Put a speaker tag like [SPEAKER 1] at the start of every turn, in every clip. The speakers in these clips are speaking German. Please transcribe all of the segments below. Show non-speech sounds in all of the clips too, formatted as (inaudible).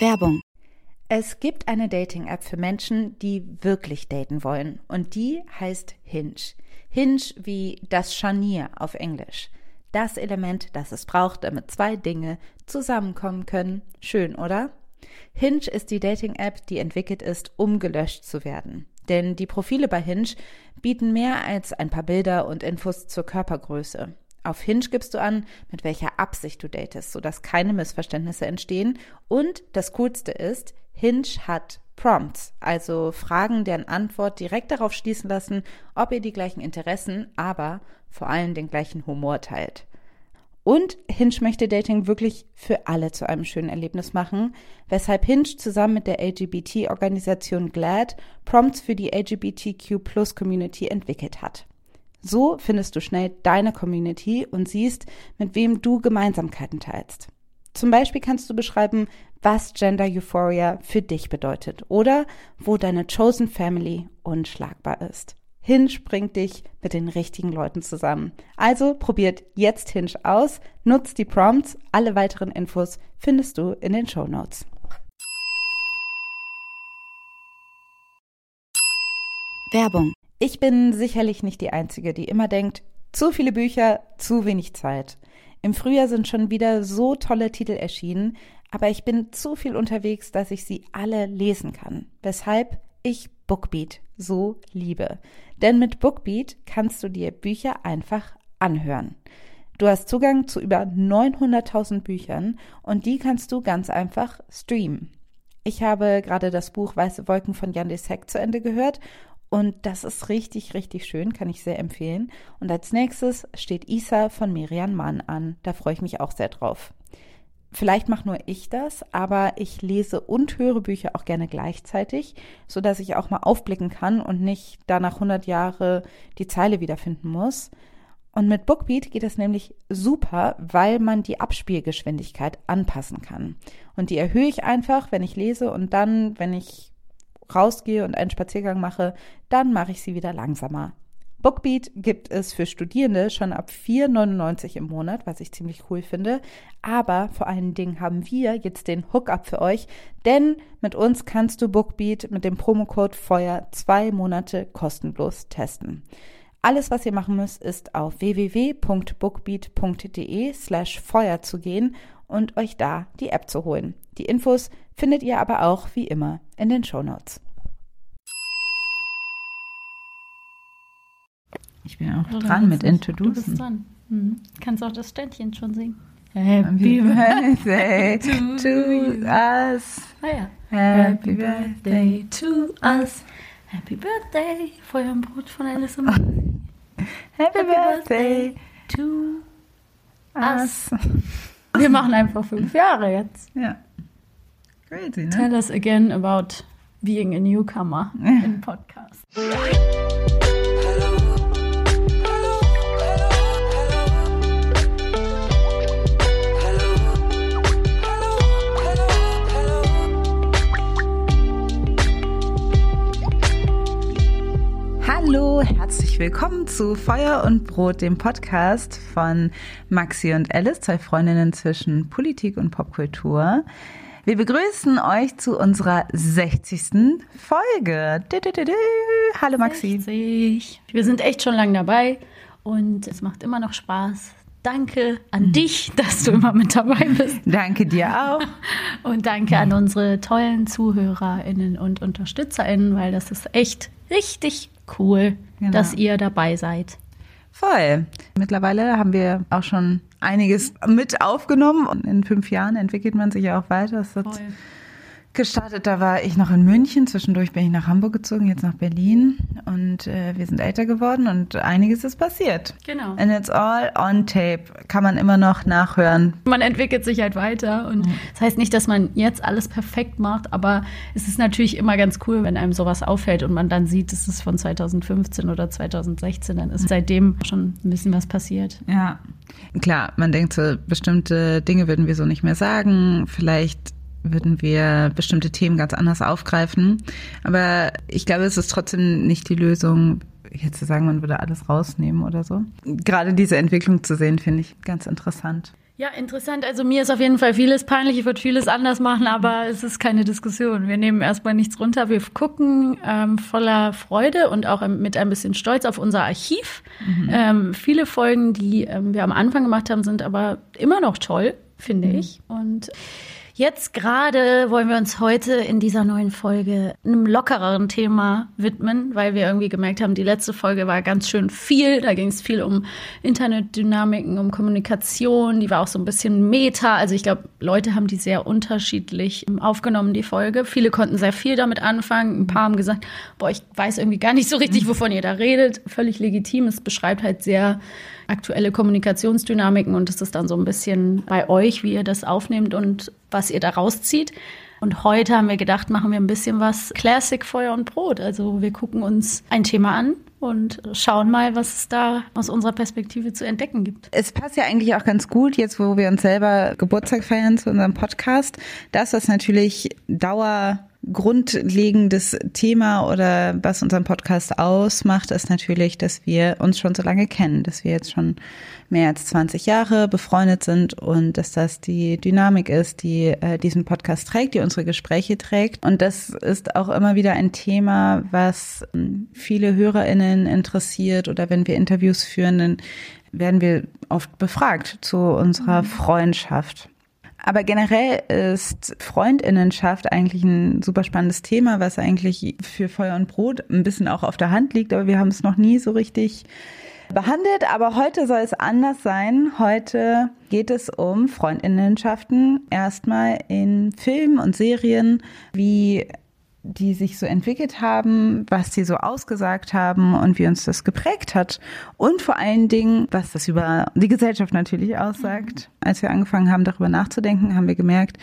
[SPEAKER 1] Werbung. Es gibt eine Dating-App für Menschen, die wirklich daten wollen. Und die heißt Hinge. Hinge wie das Scharnier auf Englisch. Das Element, das es braucht, damit zwei Dinge zusammenkommen können. Schön, oder? Hinge ist die Dating-App, die entwickelt ist, um gelöscht zu werden. Denn die Profile bei Hinge bieten mehr als ein paar Bilder und Infos zur Körpergröße. Auf Hinge gibst du an, mit welcher Absicht du datest, sodass keine Missverständnisse entstehen. Und das Coolste ist, Hinge hat Prompts, also Fragen, deren Antwort direkt darauf schließen lassen, ob ihr die gleichen Interessen, aber vor allem den gleichen Humor teilt. Und Hinge möchte Dating wirklich für alle zu einem schönen Erlebnis machen, weshalb Hinge zusammen mit der LGBT-Organisation GLAD Prompts für die LGBTQ-Plus-Community entwickelt hat. So findest du schnell deine Community und siehst, mit wem du Gemeinsamkeiten teilst. Zum Beispiel kannst du beschreiben, was Gender Euphoria für dich bedeutet oder wo deine Chosen Family unschlagbar ist. Hinge bringt dich mit den richtigen Leuten zusammen. Also probiert jetzt Hinge aus, nutzt die Prompts. Alle weiteren Infos findest du in den Show Notes. Werbung ich bin sicherlich nicht die Einzige, die immer denkt, zu viele Bücher, zu wenig Zeit. Im Frühjahr sind schon wieder so tolle Titel erschienen, aber ich bin zu viel unterwegs, dass ich sie alle lesen kann. Weshalb ich Bookbeat so liebe. Denn mit Bookbeat kannst du dir Bücher einfach anhören. Du hast Zugang zu über 900.000 Büchern und die kannst du ganz einfach streamen. Ich habe gerade das Buch Weiße Wolken von Jan de Sek zu Ende gehört und das ist richtig, richtig schön, kann ich sehr empfehlen. Und als nächstes steht Isa von Miriam Mann an. Da freue ich mich auch sehr drauf. Vielleicht mache nur ich das, aber ich lese und höre Bücher auch gerne gleichzeitig, so dass ich auch mal aufblicken kann und nicht danach 100 Jahre die Zeile wiederfinden muss. Und mit Bookbeat geht es nämlich super, weil man die Abspielgeschwindigkeit anpassen kann. Und die erhöhe ich einfach, wenn ich lese und dann, wenn ich rausgehe und einen Spaziergang mache, dann mache ich sie wieder langsamer. Bookbeat gibt es für Studierende schon ab 4,99 im Monat, was ich ziemlich cool finde. Aber vor allen Dingen haben wir jetzt den Hookup für euch, denn mit uns kannst du Bookbeat mit dem Promocode Feuer zwei Monate kostenlos testen. Alles, was ihr machen müsst, ist auf www.bookbeat.de slash Feuer zu gehen und euch da die App zu holen. Die Infos findet ihr aber auch wie immer in den Show Notes.
[SPEAKER 2] Ich bin auch Oder dran mit Introducen. Du bist dran.
[SPEAKER 3] Mhm. Kannst auch das Ständchen schon singen.
[SPEAKER 2] Happy (laughs) Birthday (laughs) to, to us.
[SPEAKER 3] Ah ja. Happy Birthday to us. Happy Birthday, Feuer und Brot von Alice und
[SPEAKER 2] Happy, Happy Birthday to us.
[SPEAKER 3] Wir machen einfach fünf Jahre jetzt.
[SPEAKER 2] Ja. Crazy, ne?
[SPEAKER 3] Tell us again about being a newcomer in podcast.
[SPEAKER 2] Hallo, herzlich willkommen zu Feuer und Brot, dem Podcast von Maxi und Alice, zwei Freundinnen zwischen Politik und Popkultur. Wir begrüßen euch zu unserer 60. Folge. Hallo Maxi.
[SPEAKER 3] 60. Wir sind echt schon lange dabei und es macht immer noch Spaß. Danke an mhm. dich, dass du immer mit dabei bist.
[SPEAKER 2] Danke dir auch. (laughs)
[SPEAKER 3] Und danke an unsere tollen ZuhörerInnen und UnterstützerInnen, weil das ist echt richtig cool, genau. dass ihr dabei seid.
[SPEAKER 2] Voll. Mittlerweile haben wir auch schon einiges mit aufgenommen und in fünf Jahren entwickelt man sich ja auch weiter. Das Voll gestartet, da war ich noch in München. Zwischendurch bin ich nach Hamburg gezogen, jetzt nach Berlin. Und äh, wir sind älter geworden und einiges ist passiert.
[SPEAKER 3] Genau.
[SPEAKER 2] And it's all on tape. Kann man immer noch nachhören.
[SPEAKER 3] Man entwickelt sich halt weiter. Und mhm. das heißt nicht, dass man jetzt alles perfekt macht, aber es ist natürlich immer ganz cool, wenn einem sowas auffällt und man dann sieht, es ist von 2015 oder 2016. Dann ist seitdem schon ein bisschen was passiert.
[SPEAKER 2] Ja. Klar, man denkt so, bestimmte Dinge würden wir so nicht mehr sagen. Vielleicht würden wir bestimmte Themen ganz anders aufgreifen. Aber ich glaube, es ist trotzdem nicht die Lösung, jetzt zu sagen, man würde alles rausnehmen oder so. Gerade diese Entwicklung zu sehen, finde ich ganz interessant.
[SPEAKER 3] Ja, interessant. Also mir ist auf jeden Fall vieles peinlich. Ich würde vieles anders machen, aber es ist keine Diskussion. Wir nehmen erstmal nichts runter. Wir gucken ähm, voller Freude und auch mit ein bisschen Stolz auf unser Archiv. Mhm. Ähm, viele Folgen, die ähm, wir am Anfang gemacht haben, sind aber immer noch toll, finde mhm. ich. Und Jetzt gerade wollen wir uns heute in dieser neuen Folge einem lockereren Thema widmen, weil wir irgendwie gemerkt haben, die letzte Folge war ganz schön viel. Da ging es viel um Internetdynamiken, um Kommunikation. Die war auch so ein bisschen Meta. Also ich glaube, Leute haben die sehr unterschiedlich aufgenommen, die Folge. Viele konnten sehr viel damit anfangen. Ein paar haben gesagt, boah, ich weiß irgendwie gar nicht so richtig, wovon ihr da redet. Völlig legitim. Es beschreibt halt sehr aktuelle Kommunikationsdynamiken und es ist dann so ein bisschen bei euch, wie ihr das aufnehmt und was ihr da rauszieht. Und heute haben wir gedacht, machen wir ein bisschen was Classic Feuer und Brot. Also wir gucken uns ein Thema an und schauen mal, was es da aus unserer Perspektive zu entdecken gibt.
[SPEAKER 1] Es passt ja eigentlich auch ganz gut, jetzt wo wir uns selber Geburtstag feiern zu unserem Podcast, dass das natürlich Dauer grundlegendes Thema oder was unseren Podcast ausmacht, ist natürlich, dass wir uns schon so lange kennen, dass wir jetzt schon mehr als 20 Jahre befreundet sind und dass das die Dynamik ist, die äh, diesen Podcast trägt, die unsere Gespräche trägt. Und das ist auch immer wieder ein Thema, was ähm, viele HörerInnen interessiert oder wenn wir Interviews führen, dann werden wir oft befragt zu unserer mhm. Freundschaft. Aber generell ist Freundinnenschaft eigentlich ein super spannendes Thema, was eigentlich für Feuer und Brot ein bisschen auch auf der Hand liegt, aber wir haben es noch nie so richtig behandelt. Aber heute soll es anders sein. Heute geht es um Freundinnenschaften. Erstmal in Filmen und Serien, wie die sich so entwickelt haben, was die so ausgesagt haben und wie uns das geprägt hat. Und vor allen Dingen, was das über die Gesellschaft natürlich aussagt. Mhm. Als wir angefangen haben, darüber nachzudenken, haben wir gemerkt,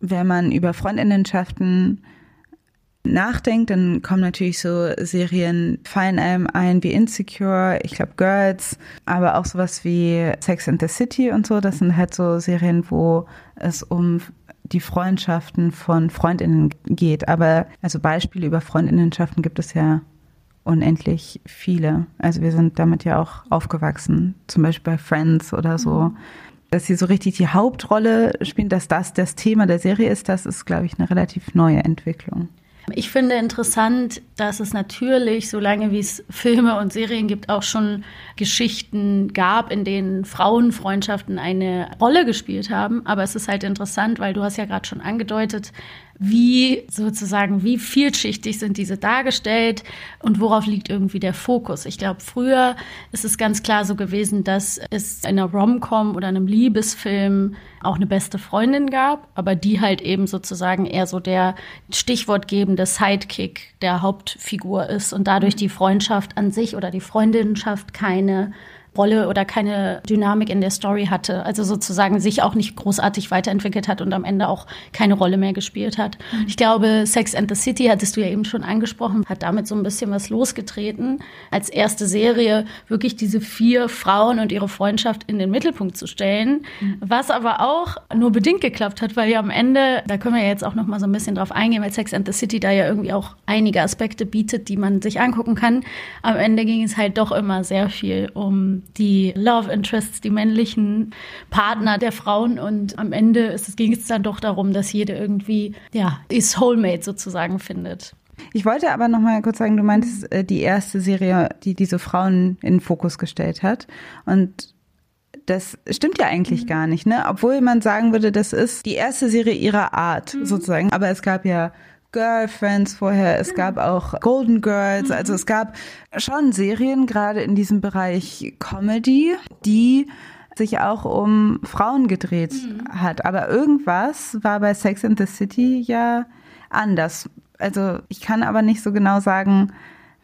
[SPEAKER 1] wenn man über Freundinnenschaften nachdenkt, dann kommen natürlich so Serien, fallen einem ein wie Insecure, ich glaube Girls, aber auch sowas wie Sex and the City und so. Das sind halt so Serien, wo es um die Freundschaften von Freundinnen geht. Aber also Beispiele über Freundinnenschaften gibt es ja unendlich viele. Also wir sind damit ja auch aufgewachsen, zum Beispiel bei Friends oder so. Mhm. Dass sie so richtig die Hauptrolle spielen, dass das das Thema der Serie ist, das ist, glaube ich, eine relativ neue Entwicklung.
[SPEAKER 3] Ich finde interessant, dass es natürlich, solange wie es Filme und Serien gibt, auch schon Geschichten gab, in denen Frauenfreundschaften eine Rolle gespielt haben. Aber es ist halt interessant, weil du hast ja gerade schon angedeutet, wie sozusagen, wie vielschichtig sind diese dargestellt und worauf liegt irgendwie der Fokus. Ich glaube, früher ist es ganz klar so gewesen, dass es in einer Rom-Com oder einem Liebesfilm auch eine beste Freundin gab, aber die halt eben sozusagen eher so der stichwortgebende Sidekick der Hauptfigur ist und dadurch die Freundschaft an sich oder die Freundinnenschaft keine Rolle oder keine Dynamik in der Story hatte. Also sozusagen sich auch nicht großartig weiterentwickelt hat und am Ende auch keine Rolle mehr gespielt hat. Mhm. Ich glaube, Sex and the City, hattest du ja eben schon angesprochen, hat damit so ein bisschen was losgetreten, als erste Serie wirklich diese vier Frauen und ihre Freundschaft in den Mittelpunkt zu stellen. Mhm. Was aber auch nur bedingt geklappt hat, weil ja am Ende, da können wir ja jetzt auch noch mal so ein bisschen drauf eingehen, weil Sex and the City da ja irgendwie auch einige Aspekte bietet, die man sich angucken kann. Am Ende ging es halt doch immer sehr viel um die Love Interests, die männlichen Partner der Frauen. Und am Ende ist, es, ging es dann doch darum, dass jede irgendwie, ja, die Soulmate sozusagen findet.
[SPEAKER 1] Ich wollte aber noch mal kurz sagen, du meintest äh, die erste Serie, die diese Frauen in den Fokus gestellt hat. Und das stimmt ja eigentlich mhm. gar nicht, ne? Obwohl man sagen würde, das ist die erste Serie ihrer Art mhm. sozusagen. Aber es gab ja Girlfriends vorher, es gab auch Golden Girls, also mhm. es gab schon Serien, gerade in diesem Bereich Comedy, die sich auch um Frauen gedreht mhm. hat. Aber irgendwas war bei Sex and the City ja anders. Also ich kann aber nicht so genau sagen,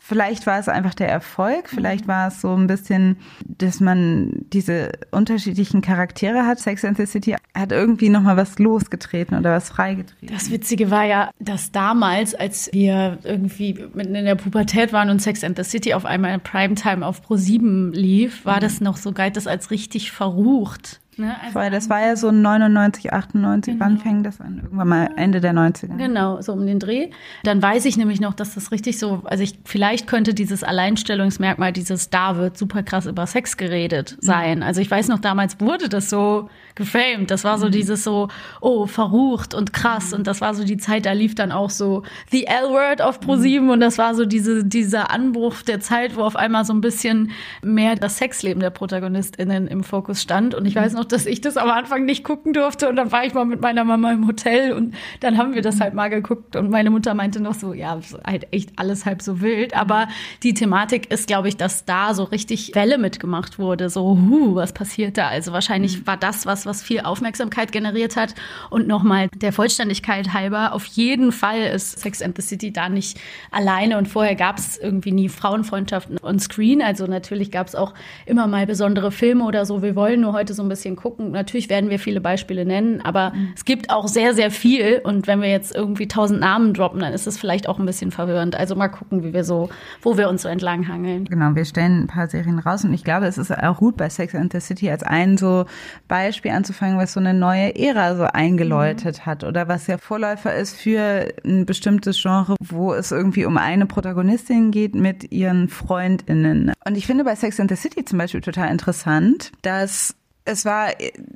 [SPEAKER 1] Vielleicht war es einfach der Erfolg, vielleicht war es so ein bisschen, dass man diese unterschiedlichen Charaktere hat. Sex and the City hat irgendwie nochmal was losgetreten oder was freigetreten.
[SPEAKER 3] Das Witzige war ja, dass damals, als wir irgendwie mitten in der Pubertät waren und Sex and the City auf einmal in Primetime auf Pro 7 lief, war mhm. das noch so, galt das als richtig verrucht
[SPEAKER 1] Ne? Also Vorher, das war ja so 99, 98, genau. wann fängt das an? Irgendwann mal Ende der 90er.
[SPEAKER 3] Genau, so um den Dreh. Dann weiß ich nämlich noch, dass das richtig so, also ich, vielleicht könnte dieses Alleinstellungsmerkmal, dieses da wird super krass über Sex geredet mhm. sein. Mhm. Also ich weiß noch, damals wurde das so gefamed. Das war so mhm. dieses so, oh, verrucht und krass. Und das war so die Zeit, da lief dann auch so The L-Word auf Pro7 mhm. und das war so diese, dieser Anbruch der Zeit, wo auf einmal so ein bisschen mehr das Sexleben der ProtagonistInnen im Fokus stand. Und ich weiß noch, dass ich das am Anfang nicht gucken durfte und dann war ich mal mit meiner Mama im Hotel und dann haben wir das halt mal geguckt und meine Mutter meinte noch so, ja, halt echt alles halb so wild. Aber die Thematik ist, glaube ich, dass da so richtig Welle mitgemacht wurde. So, huh, was passiert da? Also wahrscheinlich mhm. war das was, was viel Aufmerksamkeit generiert hat. Und nochmal der Vollständigkeit halber, auf jeden Fall ist Sex and the City da nicht alleine und vorher gab es irgendwie nie Frauenfreundschaften on Screen. Also natürlich gab es auch immer mal besondere Filme oder so. Wir wollen nur heute so ein bisschen gucken. Natürlich werden wir viele Beispiele nennen, aber mhm. es gibt auch sehr, sehr viel. Und wenn wir jetzt irgendwie tausend Namen droppen, dann ist es vielleicht auch ein bisschen verwirrend. Also mal gucken, wie wir so, wo wir uns so entlang hangeln.
[SPEAKER 1] Genau, wir stellen ein paar Serien raus und ich glaube, es ist auch gut bei Sex and the City als ein so Beispiel anzufangen, was so eine neue Ära so eingeläutet mhm. hat oder was ja Vorläufer ist für ein bestimmtes Genre, wo es irgendwie um eine Protagonistin geht mit ihren Freundinnen. Und ich finde bei Sex and the City zum Beispiel total interessant, dass es war,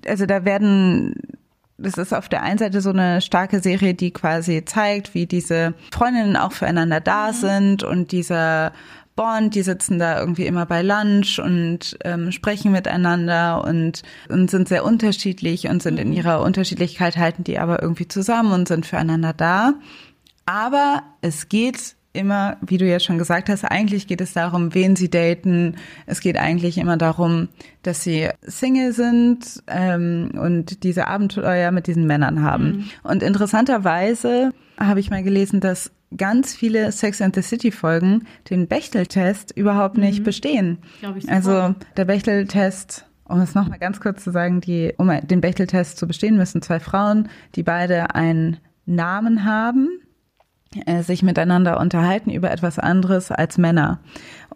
[SPEAKER 1] also da werden das ist auf der einen Seite so eine starke Serie, die quasi zeigt, wie diese Freundinnen auch füreinander da mhm. sind und dieser Bond, die sitzen da irgendwie immer bei Lunch und ähm, sprechen miteinander und, und sind sehr unterschiedlich und sind in mhm. ihrer Unterschiedlichkeit halten die aber irgendwie zusammen und sind füreinander da. Aber es geht immer, wie du ja schon gesagt hast, eigentlich geht es darum, wen sie daten. Es geht eigentlich immer darum, dass sie Single sind ähm, und diese Abenteuer mit diesen Männern haben. Mhm. Und interessanterweise habe ich mal gelesen, dass ganz viele Sex and the City Folgen den Bechtel-Test überhaupt nicht mhm. bestehen. Also der Bechtel-Test, um es nochmal ganz kurz zu sagen, die, um den Bechtel-Test zu bestehen, müssen zwei Frauen, die beide einen Namen haben, äh, sich miteinander unterhalten über etwas anderes als Männer.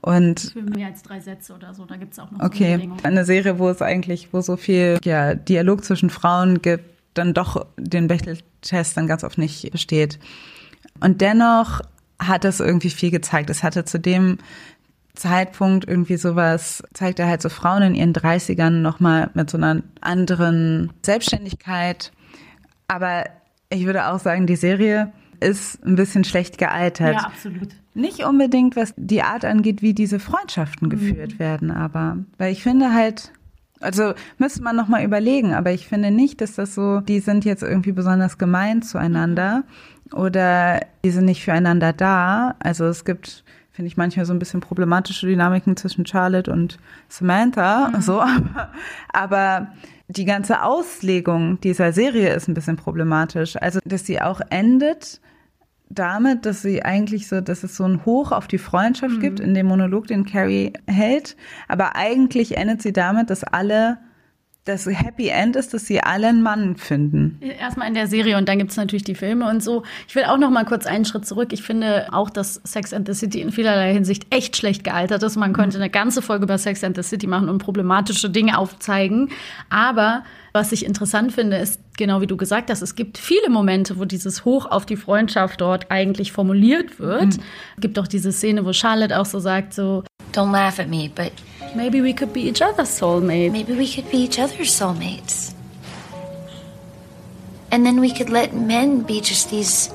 [SPEAKER 1] Und
[SPEAKER 3] für mehr als drei Sätze oder so, da gibt es auch noch
[SPEAKER 1] okay, so eine Serie, wo es eigentlich, wo so viel ja, Dialog zwischen Frauen gibt, dann doch den Bechtel-Test dann ganz oft nicht besteht. Und dennoch hat es irgendwie viel gezeigt. Es hatte zu dem Zeitpunkt irgendwie sowas, zeigt er halt so Frauen in ihren 30ern nochmal mit so einer anderen Selbstständigkeit. Aber ich würde auch sagen, die Serie ist ein bisschen schlecht gealtert.
[SPEAKER 3] Ja, absolut.
[SPEAKER 1] Nicht unbedingt, was die Art angeht, wie diese Freundschaften mhm. geführt werden, aber weil ich finde halt, also müsste man nochmal überlegen, aber ich finde nicht, dass das so, die sind jetzt irgendwie besonders gemein zueinander oder die sind nicht füreinander da. Also es gibt, finde ich, manchmal so ein bisschen problematische Dynamiken zwischen Charlotte und Samantha, mhm. so, (laughs) aber, aber die ganze Auslegung dieser Serie ist ein bisschen problematisch. Also, dass sie auch endet damit, dass sie eigentlich so, dass es so ein Hoch auf die Freundschaft mhm. gibt in dem Monolog, den Carrie hält. Aber eigentlich endet sie damit, dass alle das Happy End ist, dass sie alle einen Mann finden.
[SPEAKER 3] Erstmal in der Serie und dann gibt es natürlich die Filme und so. Ich will auch noch mal kurz einen Schritt zurück. Ich finde auch, dass Sex and the City in vielerlei Hinsicht echt schlecht gealtert ist. Man könnte eine ganze Folge über Sex and the City machen und problematische Dinge aufzeigen. Aber was ich interessant finde, ist genau wie du gesagt hast, es gibt viele Momente, wo dieses Hoch auf die Freundschaft dort eigentlich formuliert wird. Mhm. Es gibt auch diese Szene, wo Charlotte auch so sagt, so
[SPEAKER 4] Don't laugh at me, but
[SPEAKER 3] Maybe we could be each other's soulmates.
[SPEAKER 4] Maybe we could be each other's soulmates. And then we could let men be just these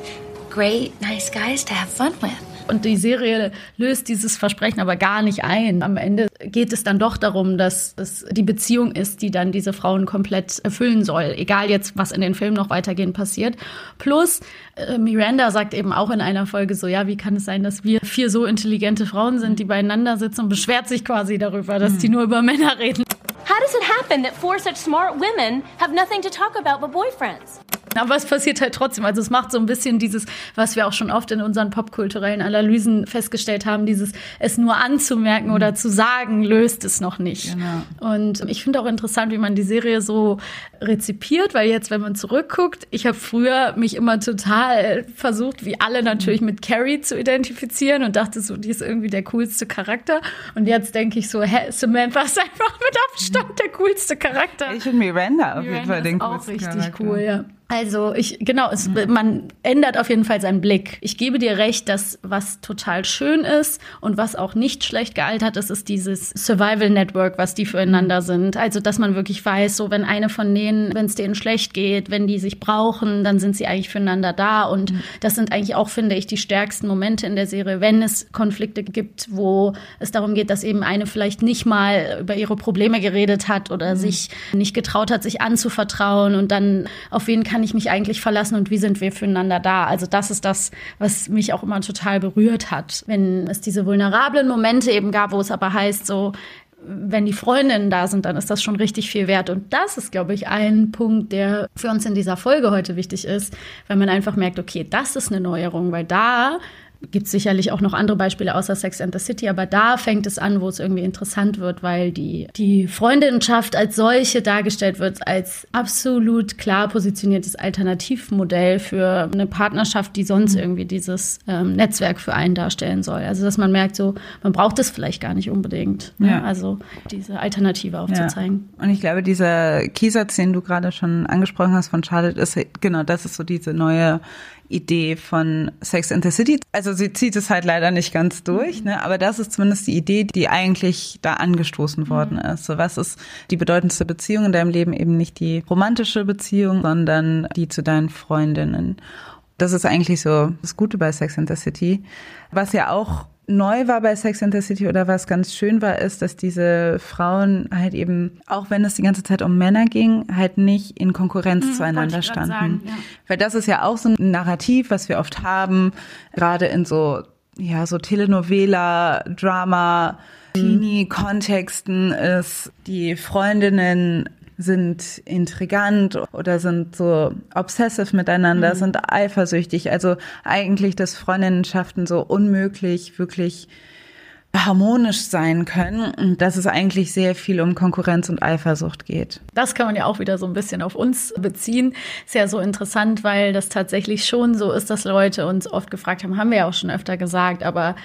[SPEAKER 4] great, nice guys to have fun with.
[SPEAKER 3] Und die Serie löst dieses Versprechen aber gar nicht ein. Am Ende geht es dann doch darum, dass es die Beziehung ist, die dann diese Frauen komplett erfüllen soll. Egal jetzt, was in den Filmen noch weitergehend passiert. Plus, äh, Miranda sagt eben auch in einer Folge so, ja, wie kann es sein, dass wir vier so intelligente Frauen sind, die beieinander sitzen und beschwert sich quasi darüber, dass die nur über Männer reden.
[SPEAKER 5] How does it happen that four such smart women have nothing to talk about but boyfriends? (laughs)
[SPEAKER 3] Aber es passiert halt trotzdem. Also es macht so ein bisschen dieses, was wir auch schon oft in unseren popkulturellen Analysen festgestellt haben, dieses es nur anzumerken mhm. oder zu sagen, löst es noch nicht. Genau. Und ich finde auch interessant, wie man die Serie so rezipiert, weil jetzt, wenn man zurückguckt, ich habe früher mich immer total versucht, wie alle natürlich mhm. mit Carrie zu identifizieren und dachte so, die ist irgendwie der coolste Charakter. Und jetzt denke ich so, hä, Samantha ist (laughs) einfach mit Abstand der coolste Charakter.
[SPEAKER 1] Ich finde Miranda auf jeden Fall den
[SPEAKER 3] coolsten Charakter. Auch richtig cool, ja. Also ich, genau, es, man ändert auf jeden Fall seinen Blick. Ich gebe dir recht, dass was total schön ist und was auch nicht schlecht gealtert ist, ist dieses Survival Network, was die füreinander sind. Also, dass man wirklich weiß, so wenn eine von denen, wenn es denen schlecht geht, wenn die sich brauchen, dann sind sie eigentlich füreinander da. Und mhm. das sind eigentlich auch, finde ich, die stärksten Momente in der Serie, wenn es Konflikte gibt, wo es darum geht, dass eben eine vielleicht nicht mal über ihre Probleme geredet hat oder mhm. sich nicht getraut hat, sich anzuvertrauen und dann auf wen kann ich mich eigentlich verlassen und wie sind wir füreinander da? Also das ist das, was mich auch immer total berührt hat. Wenn es diese vulnerablen Momente eben gab, wo es aber heißt, so, wenn die Freundinnen da sind, dann ist das schon richtig viel wert. Und das ist, glaube ich, ein Punkt, der für uns in dieser Folge heute wichtig ist, weil man einfach merkt, okay, das ist eine Neuerung, weil da gibt sicherlich auch noch andere Beispiele außer Sex and the City, aber da fängt es an, wo es irgendwie interessant wird, weil die, die Freundinnenschaft als solche dargestellt wird, als absolut klar positioniertes Alternativmodell für eine Partnerschaft, die sonst irgendwie dieses ähm, Netzwerk für einen darstellen soll. Also, dass man merkt, so, man braucht es vielleicht gar nicht unbedingt. Ne? Ja. Also, diese Alternative aufzuzeigen.
[SPEAKER 1] Ja. Und ich glaube, dieser Kiesatz, den du gerade schon angesprochen hast von Charlotte, ist genau, das ist so diese neue Idee von Sex and the City. Also sie zieht es halt leider nicht ganz durch, ne? aber das ist zumindest die Idee, die eigentlich da angestoßen worden mhm. ist. So was ist die bedeutendste Beziehung in deinem Leben? Eben nicht die romantische Beziehung, sondern die zu deinen Freundinnen. Das ist eigentlich so das Gute bei Sex and the City. Was ja auch neu war bei Sex and the City oder was ganz schön war, ist, dass diese Frauen halt eben, auch wenn es die ganze Zeit um Männer ging, halt nicht in Konkurrenz hm, zueinander standen. Sagen, ja. Weil das ist ja auch so ein Narrativ, was wir oft haben, gerade in so, ja, so Telenovela, Drama, Teenie-Kontexten ist, die Freundinnen sind intrigant oder sind so obsessive miteinander, mhm. sind eifersüchtig. Also eigentlich, dass Freundinnenschaften so unmöglich wirklich harmonisch sein können und dass es eigentlich sehr viel um Konkurrenz und Eifersucht geht.
[SPEAKER 3] Das kann man ja auch wieder so ein bisschen auf uns beziehen. Ist ja so interessant, weil das tatsächlich schon so ist, dass Leute uns oft gefragt haben, haben wir ja auch schon öfter gesagt, aber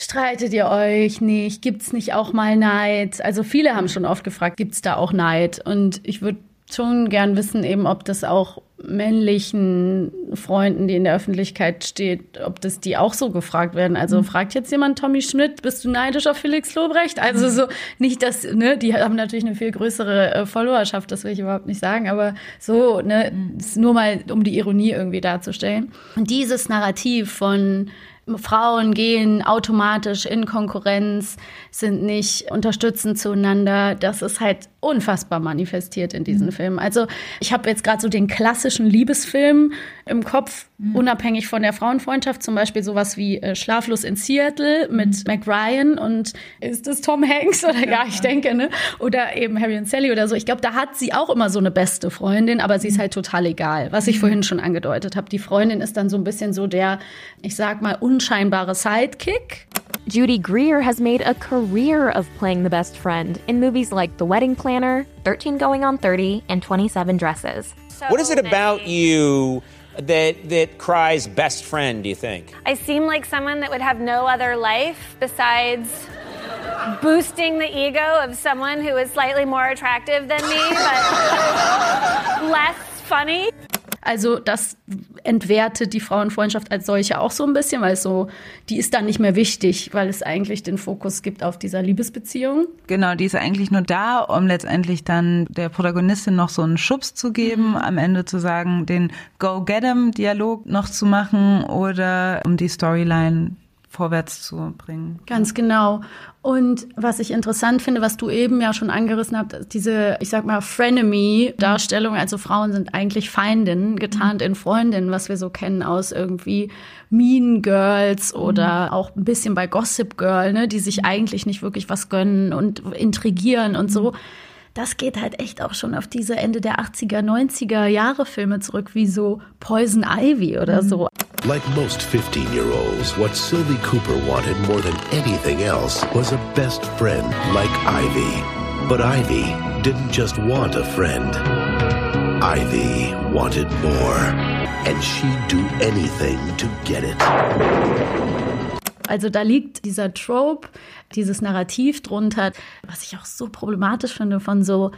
[SPEAKER 3] Streitet ihr euch nicht? Gibt's nicht auch mal Neid? Also viele haben schon oft gefragt, gibt's da auch Neid? Und ich würde schon gern wissen, eben, ob das auch männlichen Freunden, die in der Öffentlichkeit steht, ob das die auch so gefragt werden. Also mhm. fragt jetzt jemand Tommy Schmidt, bist du neidisch auf Felix Lobrecht? Also so nicht das, ne, die haben natürlich eine viel größere äh, Followerschaft, das will ich überhaupt nicht sagen, aber so, ne, mhm. nur mal um die Ironie irgendwie darzustellen. Und dieses Narrativ von Frauen gehen automatisch in Konkurrenz, sind nicht unterstützend zueinander. Das ist halt unfassbar manifestiert in diesen mhm. Filmen. Also ich habe jetzt gerade so den klassischen Liebesfilm im Kopf, mhm. unabhängig von der Frauenfreundschaft, zum Beispiel sowas wie äh, Schlaflos in Seattle mit mhm. Mac Ryan und ist es Tom Hanks oder ja, ich denke, ne? Oder eben Harry und Sally oder so. Ich glaube, da hat sie auch immer so eine beste Freundin, aber sie ist mhm. halt total egal, was ich mhm. vorhin schon angedeutet habe. Die Freundin ist dann so ein bisschen so der, ich sag mal, unscheinbare Sidekick.
[SPEAKER 5] Judy Greer has made a career of playing the best friend in movies like The Wedding Planner, 13 Going on 30, and 27 Dresses.
[SPEAKER 6] So what is it many. about you that that cries best friend, do you think?
[SPEAKER 7] I seem like someone that would have no other life besides boosting the ego of someone who is slightly more attractive than me, but (laughs) less funny.
[SPEAKER 3] Also das entwertet die Frauenfreundschaft als solche auch so ein bisschen, weil es so, die ist dann nicht mehr wichtig, weil es eigentlich den Fokus gibt auf dieser Liebesbeziehung.
[SPEAKER 1] Genau, die ist eigentlich nur da, um letztendlich dann der Protagonistin noch so einen Schubs zu geben, mhm. am Ende zu sagen, den Go-Get-'em-Dialog noch zu machen oder um die Storyline vorwärts zu bringen.
[SPEAKER 3] Ganz genau. Und was ich interessant finde, was du eben ja schon angerissen hast, diese, ich sag mal, Frenemy-Darstellung, also Frauen sind eigentlich Feindinnen, getarnt in Freundinnen, was wir so kennen aus irgendwie Mean Girls oder mhm. auch ein bisschen bei Gossip Girl, ne, die sich eigentlich nicht wirklich was gönnen und intrigieren und so. das geht halt echt auch schon auf diese Ende der 80er, 90er Jahre Filme zurück, wie so Poison Ivy oder so.
[SPEAKER 8] Like most 15-year-olds, what Sylvie Cooper wanted more than anything else was a best friend like Ivy. But Ivy didn't just want a friend. Ivy wanted more, and she'd do anything to get it.
[SPEAKER 3] Also da liegt dieser Trope, dieses Narrativ drunter, was ich auch so problematisch finde von so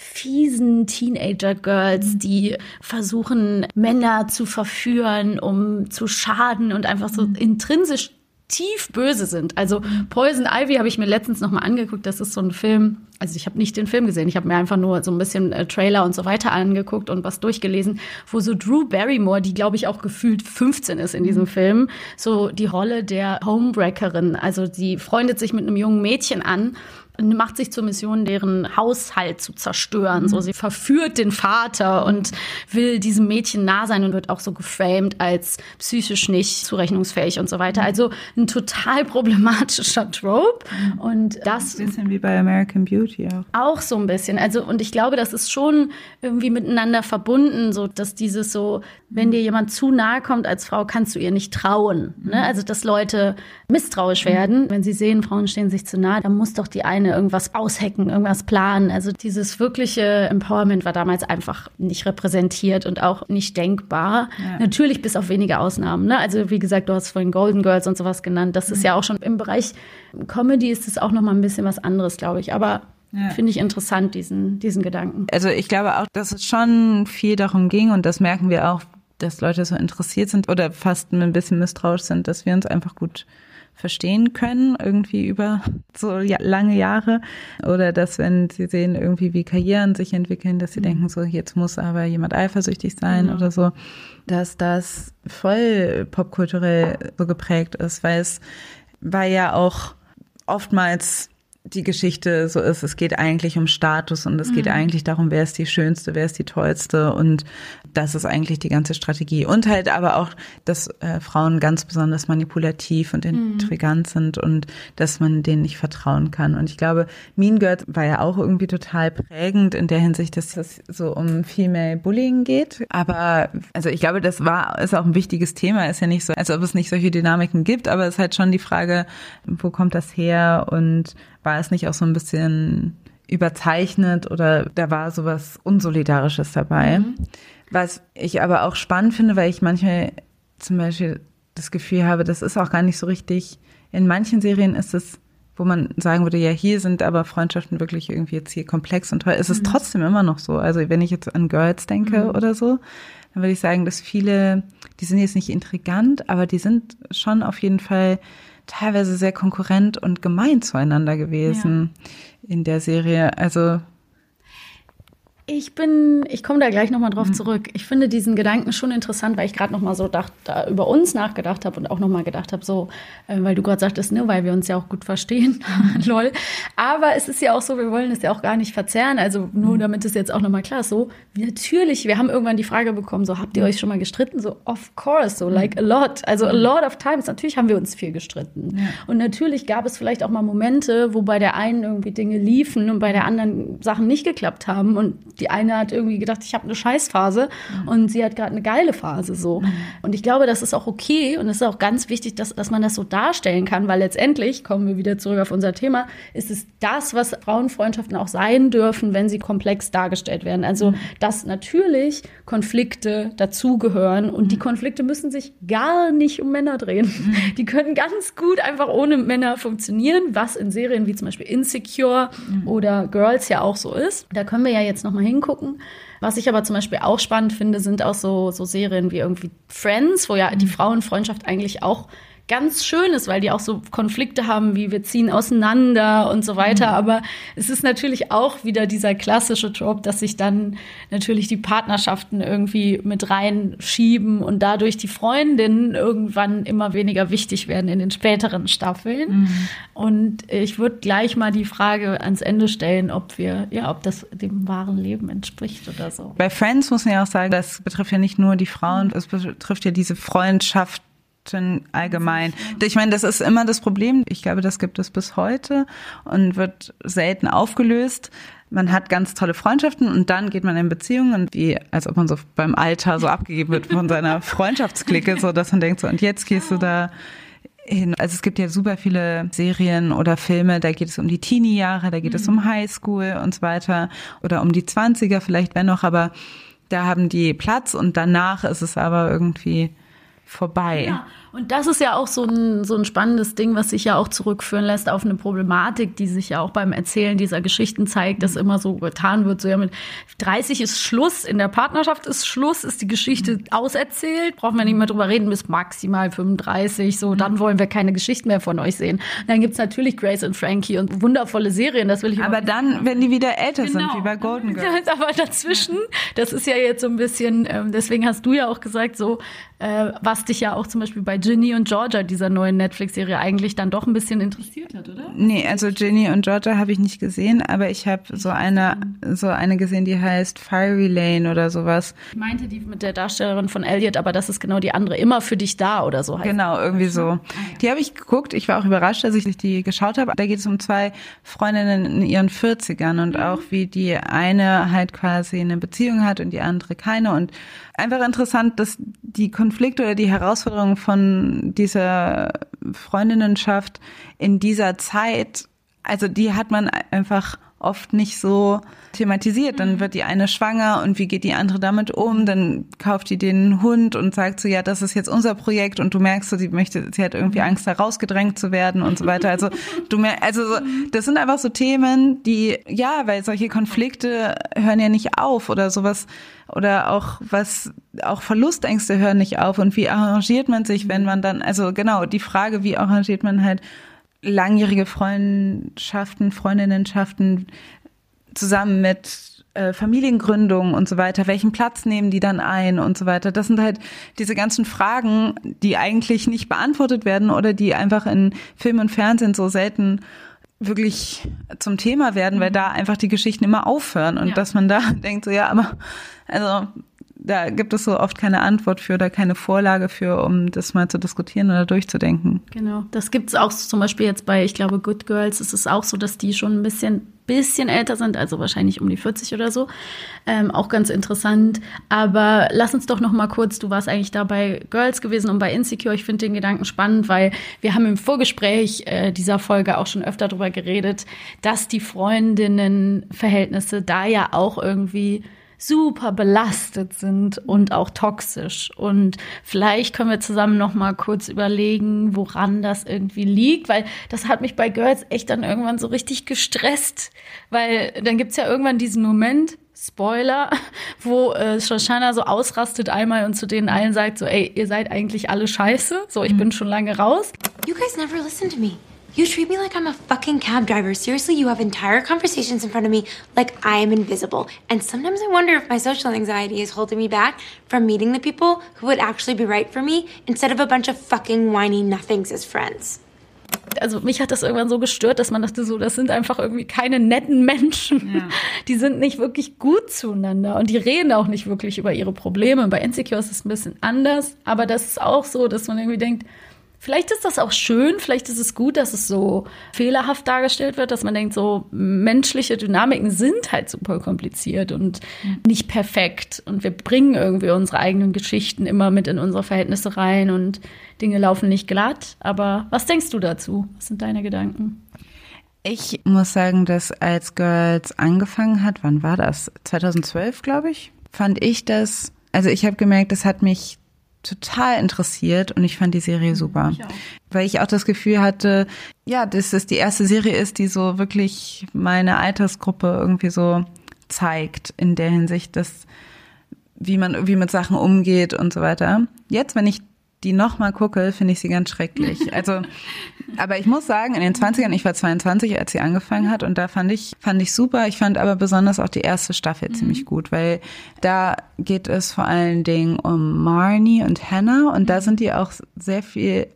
[SPEAKER 3] fiesen Teenager-Girls, die versuchen, Männer zu verführen, um zu schaden und einfach so intrinsisch tief böse sind. Also Poison Ivy habe ich mir letztens noch mal angeguckt. Das ist so ein Film. Also ich habe nicht den Film gesehen. Ich habe mir einfach nur so ein bisschen äh, Trailer und so weiter angeguckt und was durchgelesen, wo so Drew Barrymore, die glaube ich auch gefühlt 15 ist in diesem Film, so die Rolle der Homebreakerin. Also sie freundet sich mit einem jungen Mädchen an macht sich zur Mission, deren Haushalt zu zerstören. Mhm. So, sie verführt den Vater und will diesem Mädchen nah sein und wird auch so geframed als psychisch nicht zurechnungsfähig und so weiter. Also ein total problematischer Trope. Mhm. Und das.
[SPEAKER 1] Ein bisschen wie bei American Beauty auch.
[SPEAKER 3] Auch so ein bisschen. Also, und ich glaube, das ist schon irgendwie miteinander verbunden, so, dass dieses so, wenn dir jemand zu nahe kommt als Frau, kannst du ihr nicht trauen. Ne? Mhm. Also, dass Leute misstrauisch werden, wenn sie sehen, Frauen stehen sich zu nahe, dann muss doch die eine irgendwas aushacken, irgendwas planen. Also dieses wirkliche Empowerment war damals einfach nicht repräsentiert und auch nicht denkbar. Ja. Natürlich bis auf wenige Ausnahmen. Ne? Also wie gesagt, du hast vorhin Golden Girls und sowas genannt. Das ist mhm. ja auch schon im Bereich Comedy ist es auch noch mal ein bisschen was anderes, glaube ich. Aber ja. Finde ich interessant, diesen, diesen Gedanken.
[SPEAKER 1] Also ich glaube auch, dass es schon viel darum ging und das merken wir auch, dass Leute so interessiert sind oder fast ein bisschen misstrauisch sind, dass wir uns einfach gut verstehen können, irgendwie über so lange Jahre. Oder dass, wenn sie sehen, irgendwie wie Karrieren sich entwickeln, dass sie mhm. denken, so jetzt muss aber jemand eifersüchtig sein mhm. oder so, dass das voll popkulturell so geprägt ist, weil es war ja auch oftmals die Geschichte so ist, es geht eigentlich um Status und es mhm. geht eigentlich darum, wer ist die Schönste, wer ist die Tollste und das ist eigentlich die ganze Strategie. Und halt aber auch, dass äh, Frauen ganz besonders manipulativ und mhm. intrigant mhm. sind und dass man denen nicht vertrauen kann. Und ich glaube, Mean Girls war ja auch irgendwie total prägend in der Hinsicht, dass es so um Female Bullying geht. Aber also ich glaube, das war ist auch ein wichtiges Thema. Ist ja nicht so, als ob es nicht solche Dynamiken gibt, aber es ist halt schon die Frage, wo kommt das her und war es nicht auch so ein bisschen überzeichnet oder da war sowas Unsolidarisches dabei. Mhm. Was ich aber auch spannend finde, weil ich manchmal zum Beispiel das Gefühl habe, das ist auch gar nicht so richtig. In manchen Serien ist es, wo man sagen würde, ja, hier sind aber Freundschaften wirklich irgendwie jetzt hier komplex und toll. Es ist mhm. trotzdem immer noch so. Also wenn ich jetzt an Girls denke mhm. oder so, dann würde ich sagen, dass viele, die sind jetzt nicht intrigant, aber die sind schon auf jeden Fall teilweise sehr konkurrent und gemein zueinander gewesen ja. in der Serie. Also
[SPEAKER 3] ich bin, ich komme da gleich nochmal drauf mhm. zurück. Ich finde diesen Gedanken schon interessant, weil ich gerade nochmal so dacht, da über uns nachgedacht habe und auch nochmal gedacht habe, so, äh, weil du gerade sagtest, ne, weil wir uns ja auch gut verstehen. (laughs) Lol. Aber es ist ja auch so, wir wollen es ja auch gar nicht verzerren. Also nur mhm. damit es jetzt auch nochmal klar ist, so, natürlich, wir haben irgendwann die Frage bekommen, so, habt ihr euch schon mal gestritten? So, of course, so, like a lot. Also a lot of times. Natürlich haben wir uns viel gestritten. Ja. Und natürlich gab es vielleicht auch mal Momente, wo bei der einen irgendwie Dinge liefen und bei der anderen Sachen nicht geklappt haben. Und die eine hat irgendwie gedacht, ich habe eine Scheißphase mhm. und sie hat gerade eine geile Phase so. Mhm. Und ich glaube, das ist auch okay und es ist auch ganz wichtig, dass, dass man das so darstellen kann, weil letztendlich, kommen wir wieder zurück auf unser Thema, ist es das, was Frauenfreundschaften auch sein dürfen, wenn sie komplex dargestellt werden. Also, mhm. dass natürlich Konflikte dazugehören und die mhm. Konflikte müssen sich gar nicht um Männer drehen. Mhm. Die können ganz gut einfach ohne Männer funktionieren, was in Serien wie zum Beispiel Insecure oder Girls ja auch so ist. Da können wir ja jetzt noch mal hingucken. Was ich aber zum Beispiel auch spannend finde, sind auch so, so Serien wie irgendwie Friends, wo ja die mhm. Frauenfreundschaft eigentlich auch ganz schön ist, weil die auch so Konflikte haben, wie wir ziehen auseinander und so weiter. Mhm. Aber es ist natürlich auch wieder dieser klassische Trope, dass sich dann natürlich die Partnerschaften irgendwie mit reinschieben und dadurch die Freundinnen irgendwann immer weniger wichtig werden in den späteren Staffeln. Mhm. Und ich würde gleich mal die Frage ans Ende stellen, ob wir, ja, ob das dem wahren Leben entspricht oder so.
[SPEAKER 1] Bei Friends muss man ja auch sagen, das betrifft ja nicht nur die Frauen, es betrifft ja diese Freundschaft allgemein. Ich meine, das ist immer das Problem. Ich glaube, das gibt es bis heute und wird selten aufgelöst. man hat ganz tolle Freundschaften und dann geht man in Beziehungen wie, als ob man so beim Alter so abgegeben wird von seiner (laughs) Freundschaftsklicke, so dass man denkt so, und jetzt gehst du da hin. Also es gibt ja super viele Serien oder Filme, da geht es um die Teenie-Jahre, da geht es um Highschool und so weiter oder um die Zwanziger vielleicht wenn noch, aber da haben die Platz und danach ist es aber irgendwie vorbei.
[SPEAKER 3] Ja. Und das ist ja auch so ein, so ein spannendes Ding, was sich ja auch zurückführen lässt auf eine Problematik, die sich ja auch beim Erzählen dieser Geschichten zeigt, dass immer so getan wird, so ja mit 30 ist Schluss, in der Partnerschaft ist Schluss, ist die Geschichte auserzählt, brauchen wir nicht mehr drüber reden, bis maximal 35, so, dann wollen wir keine Geschichten mehr von euch sehen. Und dann gibt's natürlich Grace und Frankie und wundervolle Serien, das will ich
[SPEAKER 1] Aber dann, wenn die wieder älter sind,
[SPEAKER 3] Genau.
[SPEAKER 1] wie bei Golden (laughs) Girls.
[SPEAKER 3] Aber dazwischen, das ist ja jetzt so ein bisschen, ähm, deswegen hast du ja auch gesagt, so, äh, was dich ja auch zum Beispiel bei Ginny und Georgia, dieser neuen Netflix-Serie, eigentlich dann doch ein bisschen interessiert hat, oder?
[SPEAKER 1] Nee, also Ginny und Georgia habe ich nicht gesehen, aber ich habe so eine, so eine gesehen, die heißt Fiery Lane oder sowas.
[SPEAKER 3] Ich meinte die mit der Darstellerin von Elliot, aber das ist genau die andere. Immer für dich da oder so heißt
[SPEAKER 1] Genau, irgendwie so. Die habe ich geguckt. Ich war auch überrascht, dass ich die geschaut habe. Da geht es um zwei Freundinnen in ihren 40ern und auch wie die eine halt quasi eine Beziehung hat und die andere keine. Und einfach interessant, dass die Konflikte oder die Herausforderungen von dieser Freundinnenschaft in dieser Zeit, also die hat man einfach oft nicht so thematisiert. Dann wird die eine schwanger und wie geht die andere damit um? Dann kauft die den Hund und sagt so, ja, das ist jetzt unser Projekt und du merkst so, sie möchte, sie hat irgendwie Angst, da rausgedrängt zu werden und so weiter. Also du merkst, also so, das sind einfach so Themen, die, ja, weil solche Konflikte hören ja nicht auf oder sowas oder auch was, auch Verlustängste hören nicht auf und wie arrangiert man sich, wenn man dann, also genau, die Frage, wie arrangiert man halt langjährige Freundschaften, Freundinnenschaften zusammen mit äh, Familiengründung und so weiter, welchen Platz nehmen die dann ein und so weiter. Das sind halt diese ganzen Fragen, die eigentlich nicht beantwortet werden oder die einfach in Film und Fernsehen so selten wirklich zum Thema werden, weil da einfach die Geschichten immer aufhören und
[SPEAKER 3] Ja.
[SPEAKER 1] dass man da (laughs) denkt, so ja, aber also da gibt es so oft keine Antwort für oder keine Vorlage für, um das mal zu diskutieren oder durchzudenken.
[SPEAKER 3] Genau. Das gibt's auch zum Beispiel jetzt bei, ich glaube, Good Girls ist es auch so, dass die schon ein bisschen, bisschen älter sind, also wahrscheinlich um die 40 oder so. Ähm, auch ganz interessant. Aber lass uns doch noch mal kurz, du warst eigentlich da bei Girls gewesen und bei Insecure. Ich finde den Gedanken spannend, weil wir haben im Vorgespräch äh, dieser Folge auch schon öfter darüber geredet, dass die Freundinnenverhältnisse da ja auch irgendwie super belastet sind und auch toxisch. Und vielleicht können wir zusammen noch mal kurz überlegen, woran das irgendwie liegt, weil das hat mich bei Girls echt dann irgendwann so richtig gestresst, weil dann gibt's ja irgendwann diesen Moment, Spoiler, (laughs) wo äh, Shoshana so ausrastet einmal und zu denen allen sagt so, ey, ihr seid eigentlich alle scheiße, so, ich bin schon lange raus.
[SPEAKER 4] You guys never listen to me. You treat me like I'm a fucking cab driver. Seriously, you have entire conversations in front of me like I am invisible. And sometimes I wonder if my social anxiety is holding me back from meeting the people who would actually be right for me instead of a bunch of fucking whiny nothings as friends.
[SPEAKER 3] also mich hat das irgendwann so gestört, dass man dachte so, das sind einfach irgendwie keine netten Menschen. (laughs) Die sind nicht wirklich gut zueinander und die reden auch nicht wirklich über ihre Probleme. Bei Insecure ist es ein bisschen anders, aber das ist auch so, dass man irgendwie denkt, vielleicht ist das auch schön, vielleicht ist es gut, dass es so fehlerhaft dargestellt wird, dass man denkt, so menschliche Dynamiken sind halt super kompliziert und nicht perfekt und wir bringen irgendwie unsere eigenen Geschichten immer mit in unsere Verhältnisse rein und Dinge laufen nicht glatt. Aber was denkst du dazu? Was sind deine Gedanken?
[SPEAKER 1] Ich muss sagen, dass als Girls angefangen hat, wann war das? 2012, glaube ich, fand ich das, also ich habe gemerkt, das hat mich total interessiert und ich fand die Serie super. Weil ich auch das Gefühl hatte, ja, dass es die erste Serie ist, die so wirklich meine Altersgruppe irgendwie so zeigt in der Hinsicht, dass wie man irgendwie mit Sachen umgeht und so weiter. Jetzt, wenn ich die nochmal gucke, finde ich sie ganz schrecklich. (laughs) Also, aber ich muss sagen, in den 20ern, ich war 22, als sie angefangen hat und da fand ich, fand ich super. Ich fand aber besonders auch die erste Staffel ziemlich gut, weil da geht es vor allen Dingen um Marnie und Hannah und da sind die auch sehr viel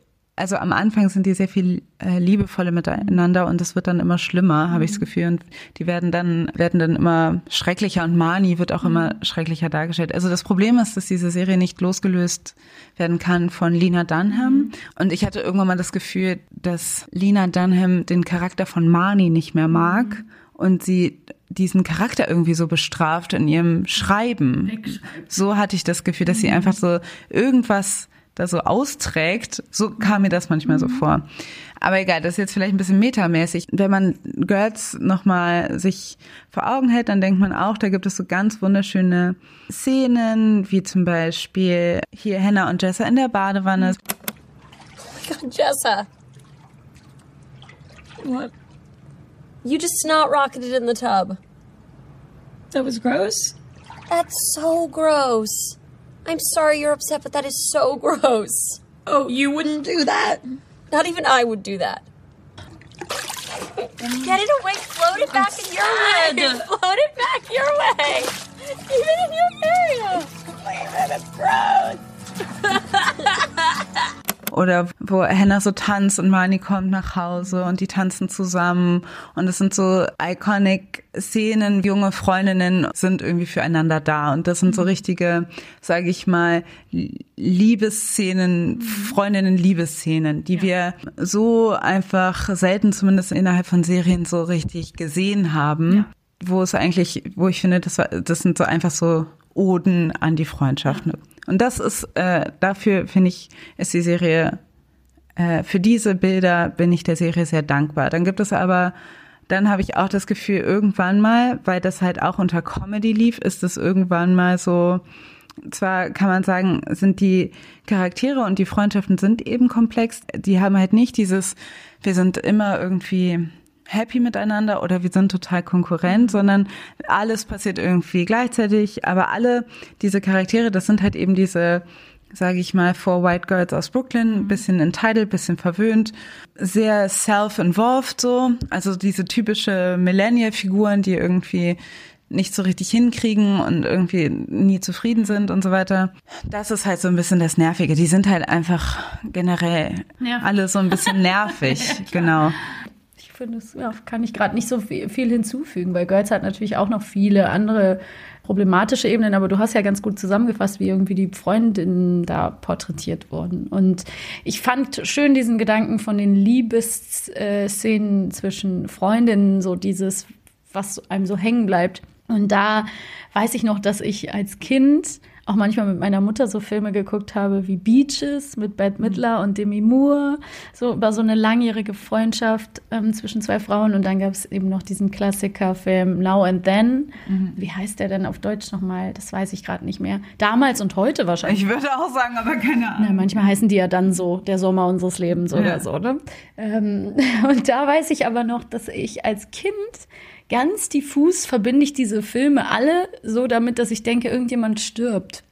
[SPEAKER 1] also am Anfang sind die sehr viel äh, liebevolle miteinander und es wird dann immer schlimmer, habe ich das Gefühl. Und die werden dann, werden dann immer schrecklicher und Mani wird auch immer schrecklicher dargestellt. Also das Problem ist, dass diese Serie nicht losgelöst werden kann von Lena Dunham. Und ich hatte irgendwann mal das Gefühl, dass Lena Dunham den Charakter von Marnie nicht mehr mag und sie diesen Charakter irgendwie so bestraft in ihrem Schreiben. So hatte ich das Gefühl, dass sie einfach so irgendwas da so austrägt. So kam mir das manchmal so vor. Aber egal, das ist jetzt vielleicht ein bisschen metamäßig. Wenn man Girls nochmal sich vor Augen hält, dann denkt man auch, da gibt es so ganz wunderschöne Szenen, wie zum Beispiel hier Hannah und Jessa in der Badewanne.
[SPEAKER 9] God, (laughs) Jessa. What? You just snot rocketed in the tub.
[SPEAKER 10] That was gross?
[SPEAKER 9] That's so gross. I'm sorry you're upset, but that is so (laughs) gross.
[SPEAKER 10] Oh, you wouldn't do that?
[SPEAKER 9] Not even I would do that. Mm. Get it away. Float it back in your way. (laughs) Float it back your way. Even in your area. Leave it. It's gross. (laughs)
[SPEAKER 1] Oder wo Hannah so tanzt und Marnie kommt nach Hause und die tanzen zusammen. Und es sind so iconic Szenen. Junge Freundinnen sind irgendwie füreinander da. Und das sind so richtige, sage ich mal, Liebesszenen, Freundinnen-Liebesszenen, die wir so einfach selten, zumindest innerhalb von Serien, so richtig gesehen haben. Ja. Wo es eigentlich, wo ich finde, das, war, das sind so einfach so Oden an die Freundschaft. Ja. Und das ist, äh, dafür finde ich, ist die Serie, äh, für diese Bilder bin ich der Serie sehr dankbar. Dann gibt es aber, dann habe ich auch das Gefühl, irgendwann mal, weil das halt auch unter Comedy lief, ist es irgendwann mal so, zwar kann man sagen, sind die Charaktere und die Freundschaften sind eben komplex, die haben halt nicht dieses, wir sind immer irgendwie happy miteinander oder wir sind total konkurrent, sondern alles passiert irgendwie gleichzeitig. Aber alle diese Charaktere, das sind halt eben diese, sage ich mal, Four White Girls aus Brooklyn, bisschen entitled, bisschen verwöhnt, sehr self-involved so. Also diese typische Millennial-Figuren, die irgendwie nicht so richtig hinkriegen und irgendwie nie zufrieden sind und so weiter. Das ist halt so ein bisschen das Nervige. Die sind halt einfach generell ja. alle so ein bisschen (laughs) nervig, ja, genau
[SPEAKER 3] finde, das ja, kann ich gerade nicht so viel, hinzufügen, weil Girls hat natürlich auch noch viele andere problematische Ebenen, aber du hast ja ganz gut zusammengefasst, wie irgendwie die Freundinnen da porträtiert wurden. Und ich fand schön diesen Gedanken von den Liebesszenen zwischen Freundinnen, so dieses, was einem so hängen bleibt. Und da weiß ich noch, dass ich als Kind auch manchmal mit meiner Mutter so Filme geguckt habe wie Beaches mit Bette mhm. Midler und Demi Moore, so über so eine langjährige Freundschaft ähm, zwischen zwei Frauen. Und dann gab es eben noch diesen Klassikerfilm Now and Then. Mhm. Wie heißt der denn auf Deutsch nochmal? Das weiß ich gerade nicht mehr. Damals und heute wahrscheinlich.
[SPEAKER 1] Ich würde auch sagen, aber keine Ahnung.
[SPEAKER 3] Na, manchmal heißen die ja dann so der Sommer unseres Lebens ja. oder so. Ne? Ähm, (laughs) und da weiß ich aber noch, dass ich als Kind ganz diffus verbinde ich diese Filme alle so damit, dass ich denke, irgendjemand stirbt.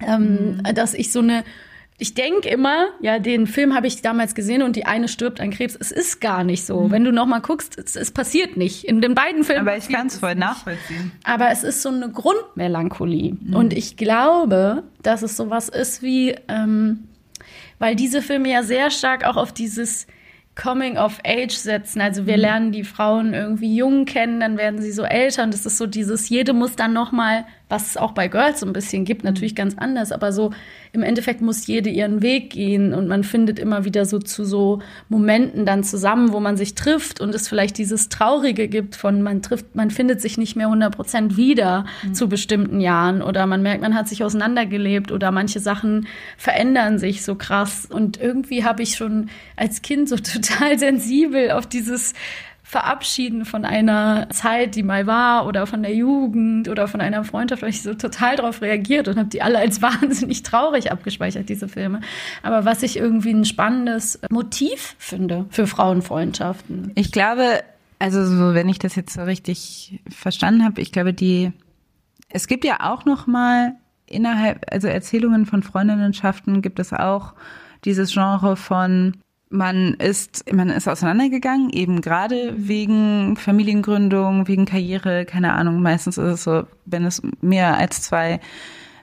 [SPEAKER 3] Ähm, mhm. Dass ich so eine ich denke immer, ja, den Film habe ich damals gesehen und die eine stirbt an Krebs. Es ist gar nicht so. Mhm. Wenn du noch mal guckst, es, es, passiert nicht. In den beiden Filmen.
[SPEAKER 1] Aber ich kann es voll nachvollziehen.
[SPEAKER 3] Aber es ist so eine Grundmelancholie. Mhm. Und ich glaube, dass es sowas ist wie, ähm, weil diese Filme ja sehr stark auch auf dieses Coming of Age setzen. Also wir mhm. lernen die Frauen irgendwie jung kennen, dann werden sie so älter und es ist so dieses, jede muss dann noch mal was es auch bei Girls so ein bisschen gibt, natürlich ganz anders, aber so im Endeffekt muss jede ihren Weg gehen und man findet immer wieder so zu so Momenten dann zusammen, wo man sich trifft und es vielleicht dieses Traurige gibt von man trifft, man findet sich nicht mehr 100 Prozent wieder mhm. zu bestimmten Jahren oder man merkt, man hat sich auseinandergelebt oder manche Sachen verändern sich so krass und irgendwie habe ich schon als Kind so (laughs) total sensibel auf dieses verabschieden von einer Zeit, die mal war oder von der Jugend oder von einer Freundschaft, weil ich so total darauf reagiert und habe die alle als (laughs) wahnsinnig traurig abgespeichert, diese Filme. Aber was ich irgendwie ein spannendes Motiv finde für Frauenfreundschaften.
[SPEAKER 1] Ich glaube, also so, wenn ich das jetzt so richtig verstanden habe, ich glaube, die, es gibt ja auch noch mal innerhalb, also Erzählungen von Freundinnenschaften gibt es auch dieses Genre von man ist, man ist auseinandergegangen, eben gerade wegen Familiengründung, wegen Karriere, keine Ahnung. Meistens ist es so, wenn es mehr als zwei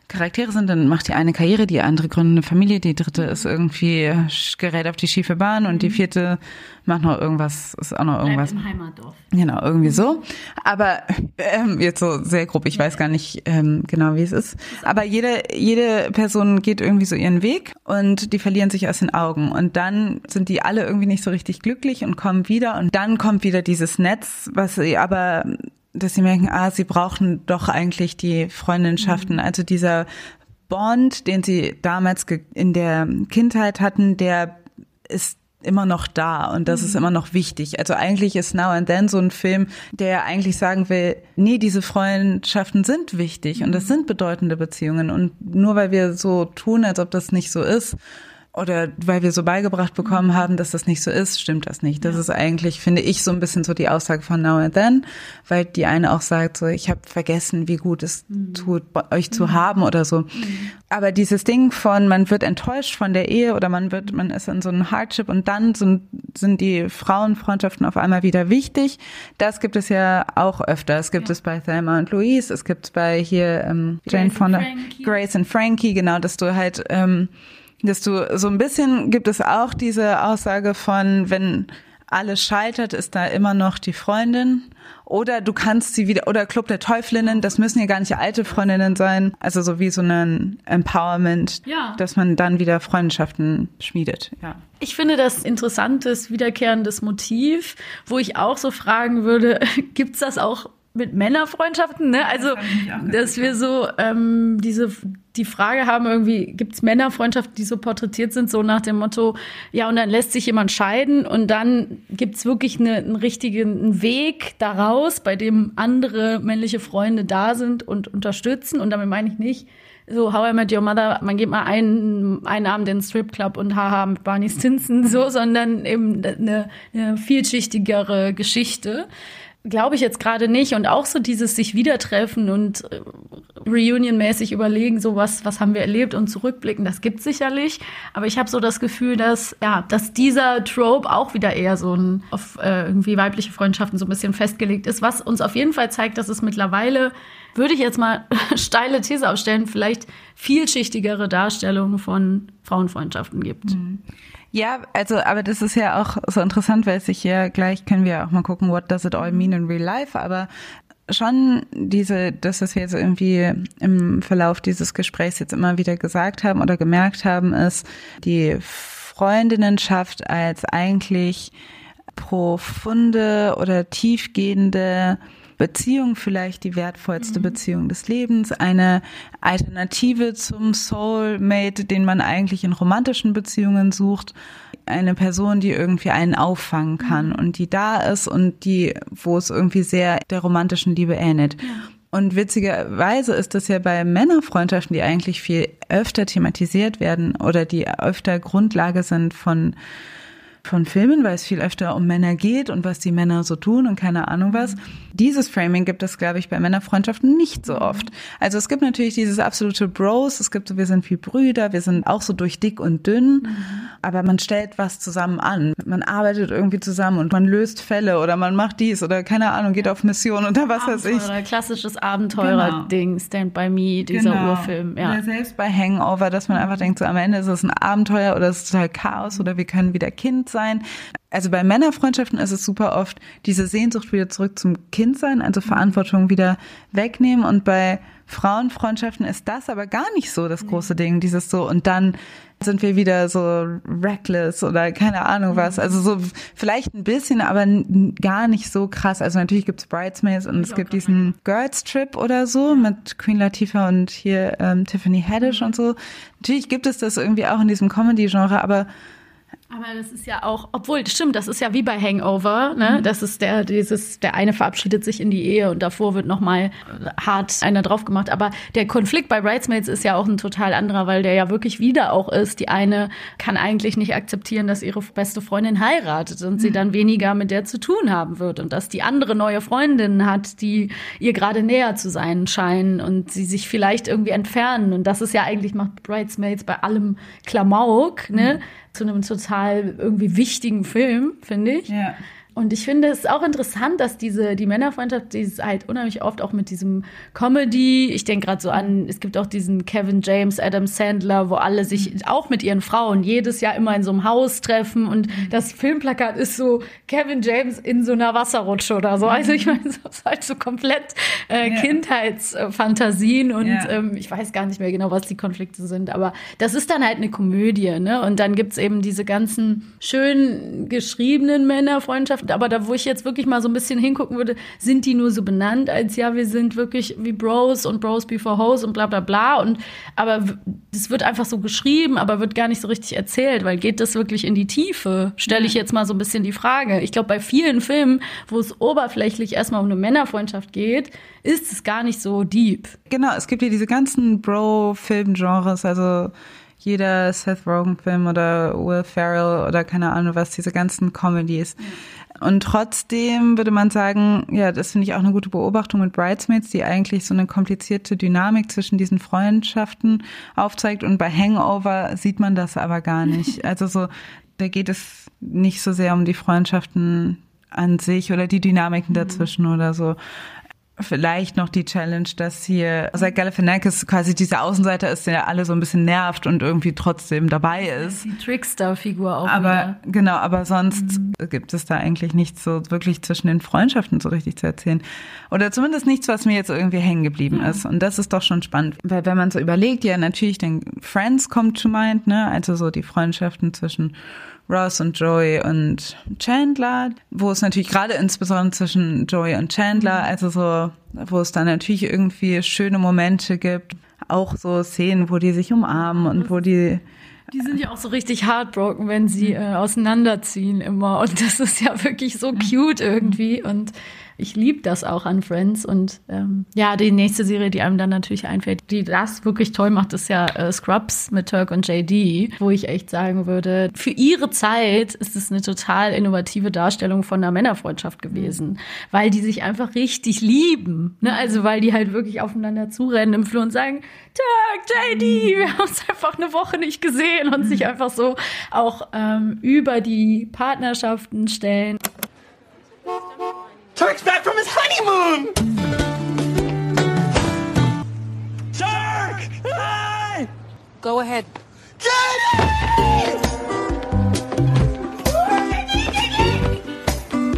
[SPEAKER 1] Charaktere sind, dann macht die eine Karriere, die andere gründet eine Familie, die dritte ist irgendwie gerät auf die schiefe Bahn und die mhm. vierte macht noch irgendwas, ist auch noch irgendwas.
[SPEAKER 3] Bleibt im Heimatdorf.
[SPEAKER 1] Genau, irgendwie so. Aber ähm, jetzt so sehr grob, ich weiß gar nicht ähm, genau, wie es ist. Aber jede, jede Person geht irgendwie so ihren Weg und die verlieren sich aus den Augen. Und dann sind die alle irgendwie nicht so richtig glücklich und kommen wieder. Und dann kommt wieder dieses Netz, was sie aber dass sie merken, ah, sie brauchen doch eigentlich die Freundschaften. Mhm. Also dieser Bond, den sie damals in der Kindheit hatten, der ist immer noch da und das mhm. ist immer noch wichtig. Also eigentlich ist Now and Then so ein Film, der eigentlich sagen will, nee, diese Freundschaften sind wichtig und das mhm. sind bedeutende Beziehungen und nur weil wir so tun, als ob das nicht so ist, oder weil wir so beigebracht bekommen haben, dass das nicht so ist, stimmt das nicht. Das ja. ist eigentlich, finde ich, so ein bisschen so die Aussage von Now and Then, weil die eine auch sagt, so ich habe vergessen, wie gut es mhm. tut, euch zu mhm. haben oder so. Mhm. Aber dieses Ding von man wird enttäuscht von der Ehe oder man wird, man ist in so einem Hardship und dann sind, sind die Frauenfreundschaften auf einmal wieder wichtig. Das gibt es ja auch öfter. Es gibt ja. es bei Thelma und Louise, es gibt es bei hier ähm, Jane Fonda, Grace und Frankie, genau, dass du halt ähm, dass du so ein bisschen gibt es auch diese Aussage von, wenn alles scheitert, ist da immer noch die Freundin. Oder du kannst sie wieder, oder Club der Teuflinnen, das müssen ja gar nicht alte Freundinnen sein. Also so wie so ein Empowerment, ja. dass man dann wieder Freundschaften schmiedet. Ja.
[SPEAKER 3] Ich finde das interessantes, wiederkehrendes Motiv, wo ich auch so fragen würde, (laughs) gibt's das auch mit Männerfreundschaften, ne? Also, dass wir so ähm, diese die Frage haben, irgendwie, gibt es Männerfreundschaften, die so porträtiert sind, so nach dem Motto, ja, und dann lässt sich jemand scheiden und dann gibt es wirklich eine, einen richtigen Weg daraus, bei dem andere männliche Freunde da sind und unterstützen. Und damit meine ich nicht, so How I Met Your Mother, man geht mal einen, einen Abend in den Stripclub und haha mit Barney Stinson so, sondern eben eine, eine vielschichtigere Geschichte. Glaube ich jetzt gerade nicht. Und auch so dieses sich wiedertreffen und äh, Reunion-mäßig überlegen, so was, was haben wir erlebt und zurückblicken, das gibt sicherlich. Aber ich habe so das Gefühl, dass, ja, dass dieser Trope auch wieder eher so ein, auf äh, irgendwie weibliche Freundschaften so ein bisschen festgelegt ist, was uns auf jeden Fall zeigt, dass es mittlerweile, würde ich jetzt mal (laughs) steile These aufstellen, vielleicht vielschichtigere Darstellungen von Frauenfreundschaften gibt. Mhm.
[SPEAKER 1] Ja, also, aber das ist ja auch so interessant, weil sich ja gleich können wir auch mal gucken, what does it all mean in real life, aber schon diese, das, was wir jetzt irgendwie im Verlauf dieses Gesprächs jetzt immer wieder gesagt haben oder gemerkt haben, ist die Freundinnenschaft als eigentlich profunde oder tiefgehende Beziehung vielleicht die wertvollste mhm. Beziehung des Lebens, eine Alternative zum Soulmate, den man eigentlich in romantischen Beziehungen sucht, eine Person, die irgendwie einen auffangen kann mhm. und die da ist und die, wo es irgendwie sehr der romantischen Liebe ähnelt. Ja. Und witzigerweise ist das ja bei Männerfreundschaften, die eigentlich viel öfter thematisiert werden oder die öfter Grundlage sind von von Filmen, weil es viel öfter um Männer geht und was die Männer so tun und keine Ahnung was. Dieses Framing gibt es, glaube ich, bei Männerfreundschaften nicht so oft. Also es gibt natürlich dieses absolute Bros, es gibt so, wir sind wie Brüder, wir sind auch so durch dick und dünn, mhm. aber man stellt was zusammen an. Man arbeitet irgendwie zusammen und man löst Fälle oder man macht dies oder keine Ahnung, geht auf Mission oder was weiß ich.
[SPEAKER 3] Klassisches Abenteurer-Ding, genau. Stand by Me, dieser genau. Urfilm. Ja.
[SPEAKER 1] Oder selbst bei Hangover, dass man einfach denkt, so am Ende ist es ein Abenteuer oder es ist total Chaos oder wir können wieder Kind sein. Also bei Männerfreundschaften ist es super oft diese Sehnsucht wieder zurück zum Kindsein, also Verantwortung wieder wegnehmen. Und bei Frauenfreundschaften ist das aber gar nicht so das große Ding, dieses so und dann sind wir wieder so reckless oder keine Ahnung was. Mhm. Also so vielleicht ein bisschen, aber gar nicht so krass. Also natürlich gibt's Bridesmaids und es gibt diesen Girls Trip oder so mit Queen Latifah und hier ähm, Tiffany Haddish mhm. und so. Natürlich gibt es das irgendwie auch in diesem Comedy-Genre, aber
[SPEAKER 3] aber das ist ja auch, obwohl, stimmt, das ist ja wie bei Hangover, ne? Mhm. Das ist der, dieses, der eine verabschiedet sich in die Ehe und davor wird nochmal hart einer drauf gemacht. Aber der Konflikt bei Bridesmaids ist ja auch ein total anderer, weil der ja wirklich wieder auch ist. Die eine kann eigentlich nicht akzeptieren, dass ihre beste Freundin heiratet und mhm. sie dann weniger mit der zu tun haben wird und dass die andere neue Freundinnen hat, die ihr gerade näher zu sein scheinen und sie sich vielleicht irgendwie entfernen. Und das ist ja eigentlich macht Bridesmaids bei allem Klamauk, ne? Mhm zu einem total irgendwie wichtigen Film, finde ich. Ja. Und ich finde es auch interessant, dass diese, die Männerfreundschaft, die ist halt unheimlich oft auch mit diesem Comedy. Ich denke gerade so an, es gibt auch diesen Kevin James, Adam Sandler, wo alle sich mhm. auch mit ihren Frauen jedes Jahr immer in so einem Haus treffen. Und mhm. das Filmplakat ist so Kevin James in so einer Wasserrutsche oder so. Also ich meine, (laughs) das ist halt so komplett äh, ja. Kindheitsfantasien und ja. ähm, ich weiß gar nicht mehr genau, was die Konflikte sind. Aber das ist dann halt eine Komödie, ne? Und dann gibt's eben diese ganzen schön geschriebenen Männerfreundschaften Freundschaft, aber da, wo ich jetzt wirklich mal so ein bisschen hingucken würde, sind die nur so benannt, als ja, wir sind wirklich wie Bros und Bros before Hoes und bla bla bla. Und aber das wird einfach so geschrieben, aber wird gar nicht so richtig erzählt, weil geht das wirklich in die Tiefe? Stelle ich jetzt mal so ein bisschen die Frage. Ich glaube, bei vielen Filmen, wo es oberflächlich erstmal um eine Männerfreundschaft geht, ist es gar nicht so deep.
[SPEAKER 1] Genau, es gibt ja diese ganzen Bro-Film-Genres, also jeder Seth Rogen-Film oder Will Ferrell oder keine Ahnung was, diese ganzen Comedies. Und trotzdem würde man sagen, ja, das finde ich auch eine gute Beobachtung mit Bridesmaids, die eigentlich so eine komplizierte Dynamik zwischen diesen Freundschaften aufzeigt. Und bei Hangover sieht man das aber gar nicht. (laughs) Also so, da geht es nicht so sehr um die Freundschaften an sich oder die Dynamiken dazwischen oder so vielleicht noch die Challenge, dass hier Zach Galifianakis quasi dieser Außenseiter ist, der alle so ein bisschen nervt und irgendwie trotzdem dabei ist.
[SPEAKER 3] Die Trickster-Figur auch.
[SPEAKER 1] Aber
[SPEAKER 3] wieder.
[SPEAKER 1] genau, aber sonst mhm. gibt es da eigentlich nichts so wirklich zwischen den Freundschaften so richtig zu erzählen. Oder zumindest nichts, was mir jetzt irgendwie hängen geblieben ja. ist. Und das ist doch schon spannend. Weil wenn man so überlegt, ja natürlich, den Friends kommt to mind, ne? Also so die Freundschaften zwischen Ross und Joey und Chandler, wo es natürlich gerade insbesondere zwischen Joey und Chandler, mhm. also so, wo es dann natürlich irgendwie schöne Momente gibt, auch so Szenen, wo die sich umarmen und wo die
[SPEAKER 3] die sind ja auch so richtig heartbroken, wenn sie äh, auseinanderziehen immer. Und das ist ja wirklich so cute irgendwie. Und ich liebe das auch an Friends. Und ähm, ja, die nächste Serie, die einem dann natürlich einfällt, die das wirklich toll macht, ist ja äh, Scrubs mit Turk und JD, wo ich echt sagen würde, für ihre Zeit ist es eine total innovative Darstellung von einer Männerfreundschaft gewesen, weil die sich einfach richtig lieben. Ne? Also weil die halt wirklich aufeinander zurennen im Flur und sagen, Turk, JD, wir haben uns einfach eine Woche nicht gesehen und sich einfach so auch ähm, über die Partnerschaften stellen.
[SPEAKER 11] Turk's back from his honeymoon! Turk! Hey!
[SPEAKER 12] Go ahead.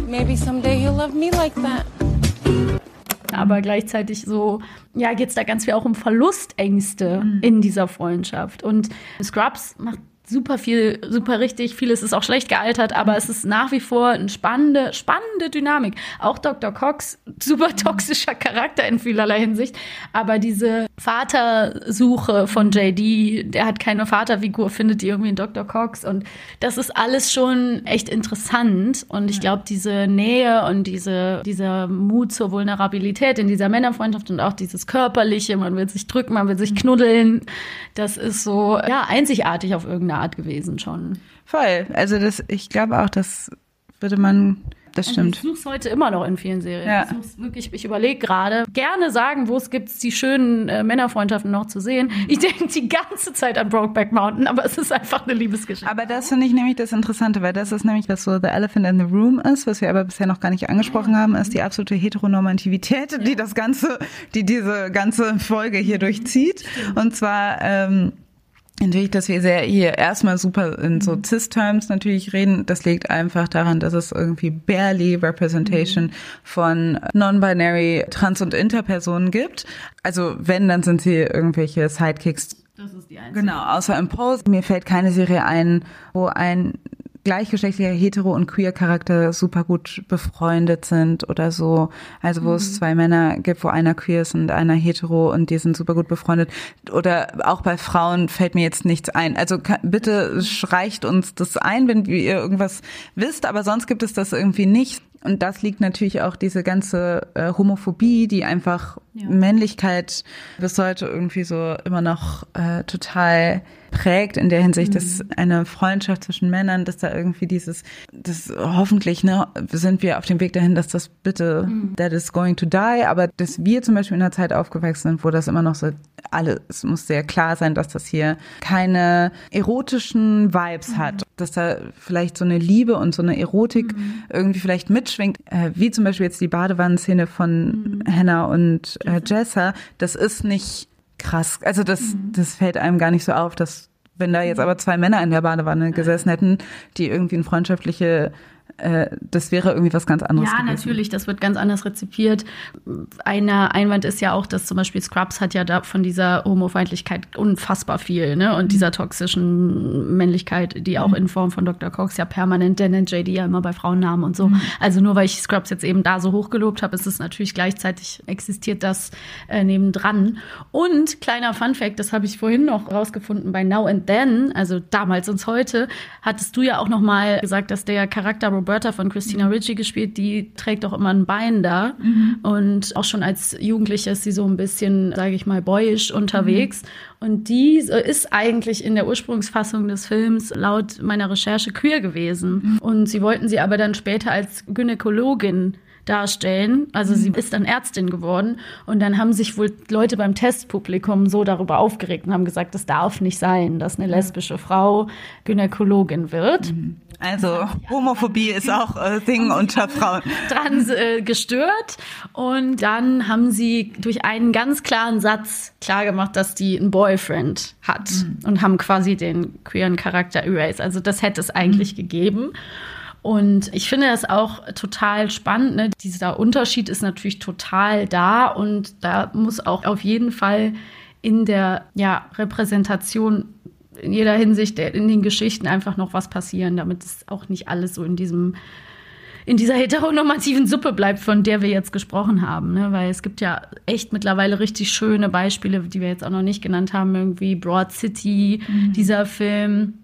[SPEAKER 12] Maybe someday he'll love me like that.
[SPEAKER 3] aber gleichzeitig so, ja, geht es da ganz viel auch um Verlustängste mhm. in dieser Freundschaft. Und Scrubs macht super viel, super richtig. Vieles ist auch schlecht gealtert, aber es ist nach wie vor eine spannende, spannende Dynamik. Auch Dr. Cox, super (laughs) toxischer Charakter in vielerlei Hinsicht. Aber diese Vatersuche von JD, der hat keine Vaterfigur, findet die irgendwie in Dr. Cox. Und das ist alles schon echt interessant. Und ich glaube, diese Nähe und diese, dieser Mut zur Vulnerabilität in dieser Männerfreundschaft und auch dieses Körperliche, man will sich drücken, man will sich knuddeln, das ist so, ja, einzigartig auf irgendeine Art gewesen schon.
[SPEAKER 1] Voll. Also das, ich glaube auch, das würde man das also stimmt.
[SPEAKER 3] ich suche es heute immer noch in vielen Serien. Ja. Ich wirklich, ich überlege gerade, gerne sagen, wo es gibt, die schönen äh, Männerfreundschaften noch zu sehen. Ich denke die ganze Zeit an Brokeback Mountain, aber es ist einfach eine Liebesgeschichte.
[SPEAKER 1] Aber das finde ich nämlich das Interessante, weil das ist nämlich, was so The Elephant in the Room ist, was wir aber bisher noch gar nicht angesprochen haben, ist die absolute Heteronormativität, die das Ganze, die diese ganze Folge hier durchzieht. Und zwar, ähm, Natürlich, dass wir sehr hier erstmal super in so mhm. Cis-Terms natürlich reden. Das liegt einfach daran, dass es irgendwie barely Representation mhm. von non-binary Trans- und Interpersonen gibt. Also wenn, dann sind sie irgendwelche Sidekicks.
[SPEAKER 3] Das ist die einzige.
[SPEAKER 1] Genau, außer im Pose. Mir fällt keine Serie ein, wo ein gleichgeschlechtlicher hetero und queer Charakter super gut befreundet sind oder so. Also wo mhm. es zwei Männer gibt, wo einer queer ist und einer hetero und die sind super gut befreundet. Oder auch bei Frauen fällt mir jetzt nichts ein. Also bitte reicht uns das ein, wenn ihr irgendwas wisst, aber sonst gibt es das irgendwie nicht. Und das liegt natürlich auch diese ganze äh, Homophobie, die einfach ja. Männlichkeit bis heute irgendwie so immer noch äh, total prägt in der Hinsicht, mhm. dass eine Freundschaft zwischen Männern, dass da irgendwie dieses, das hoffentlich, ne, sind wir auf dem Weg dahin, dass das bitte, mhm. that is going to die, aber dass wir zum Beispiel in einer Zeit aufgewachsen sind, wo das immer noch so alle, es muss sehr klar sein, dass das hier keine erotischen Vibes mhm. hat, dass da vielleicht so eine Liebe und so eine Erotik mhm. irgendwie vielleicht mitschwingt, äh, wie zum Beispiel jetzt die Badewannenszene von mhm. Hannah und äh, Jessa, das ist nicht krass. Also das, mhm. das fällt einem gar nicht so auf, dass wenn da jetzt aber zwei Männer in der Badewanne gesessen hätten, die irgendwie eine freundschaftliche das wäre irgendwie was ganz anderes.
[SPEAKER 3] Ja,
[SPEAKER 1] gewesen.
[SPEAKER 3] natürlich, das wird ganz anders rezipiert. Einer Einwand ist ja auch, dass zum Beispiel Scrubs hat ja da von dieser Homofeindlichkeit unfassbar viel, ne? Und mhm. dieser toxischen Männlichkeit, die auch mhm. in Form von Dr. Cox ja permanent, der nennt JD ja immer bei Frauennamen und so. Mhm. Also nur weil ich Scrubs jetzt eben da so hochgelobt habe, ist es natürlich gleichzeitig existiert das äh, nebendran. Und kleiner Fun Fact, das habe ich vorhin noch rausgefunden bei Now and Then, also damals und heute, hattest du ja auch noch mal gesagt, dass der Charakter Roberta von Christina mhm. Ricci gespielt, die trägt auch immer ein Bein da. Mhm. Und auch schon als Jugendliche ist sie so ein bisschen, sage ich mal, boyisch unterwegs. Mhm. Und die ist eigentlich in der Ursprungsfassung des Films laut meiner Recherche queer gewesen. Mhm. Und sie wollten sie aber dann später als Gynäkologin darstellen. Also sie mhm. ist dann Ärztin geworden und dann haben sich wohl Leute beim Testpublikum so darüber aufgeregt und haben gesagt, das darf nicht sein, dass eine lesbische Frau Gynäkologin wird.
[SPEAKER 1] Mhm. Also Homophobie ist auch äh, Ding unter Frauen.
[SPEAKER 3] Dran äh, gestört und dann haben sie durch einen ganz klaren Satz klargemacht, dass die einen Boyfriend hat mhm. und haben quasi den queeren Charakter erased. Also das hätte es eigentlich mhm. gegeben. Und ich finde das auch total spannend. Ne? Dieser Unterschied ist natürlich total da und da muss auch auf jeden Fall in der ja, Repräsentation in jeder Hinsicht in den Geschichten einfach noch was passieren, damit es auch nicht alles so in diesem in dieser heteronormativen Suppe bleibt, von der wir jetzt gesprochen haben. Ne? Weil es gibt ja echt mittlerweile richtig schöne Beispiele, die wir jetzt auch noch nicht genannt haben, irgendwie Broad City, mhm. dieser Film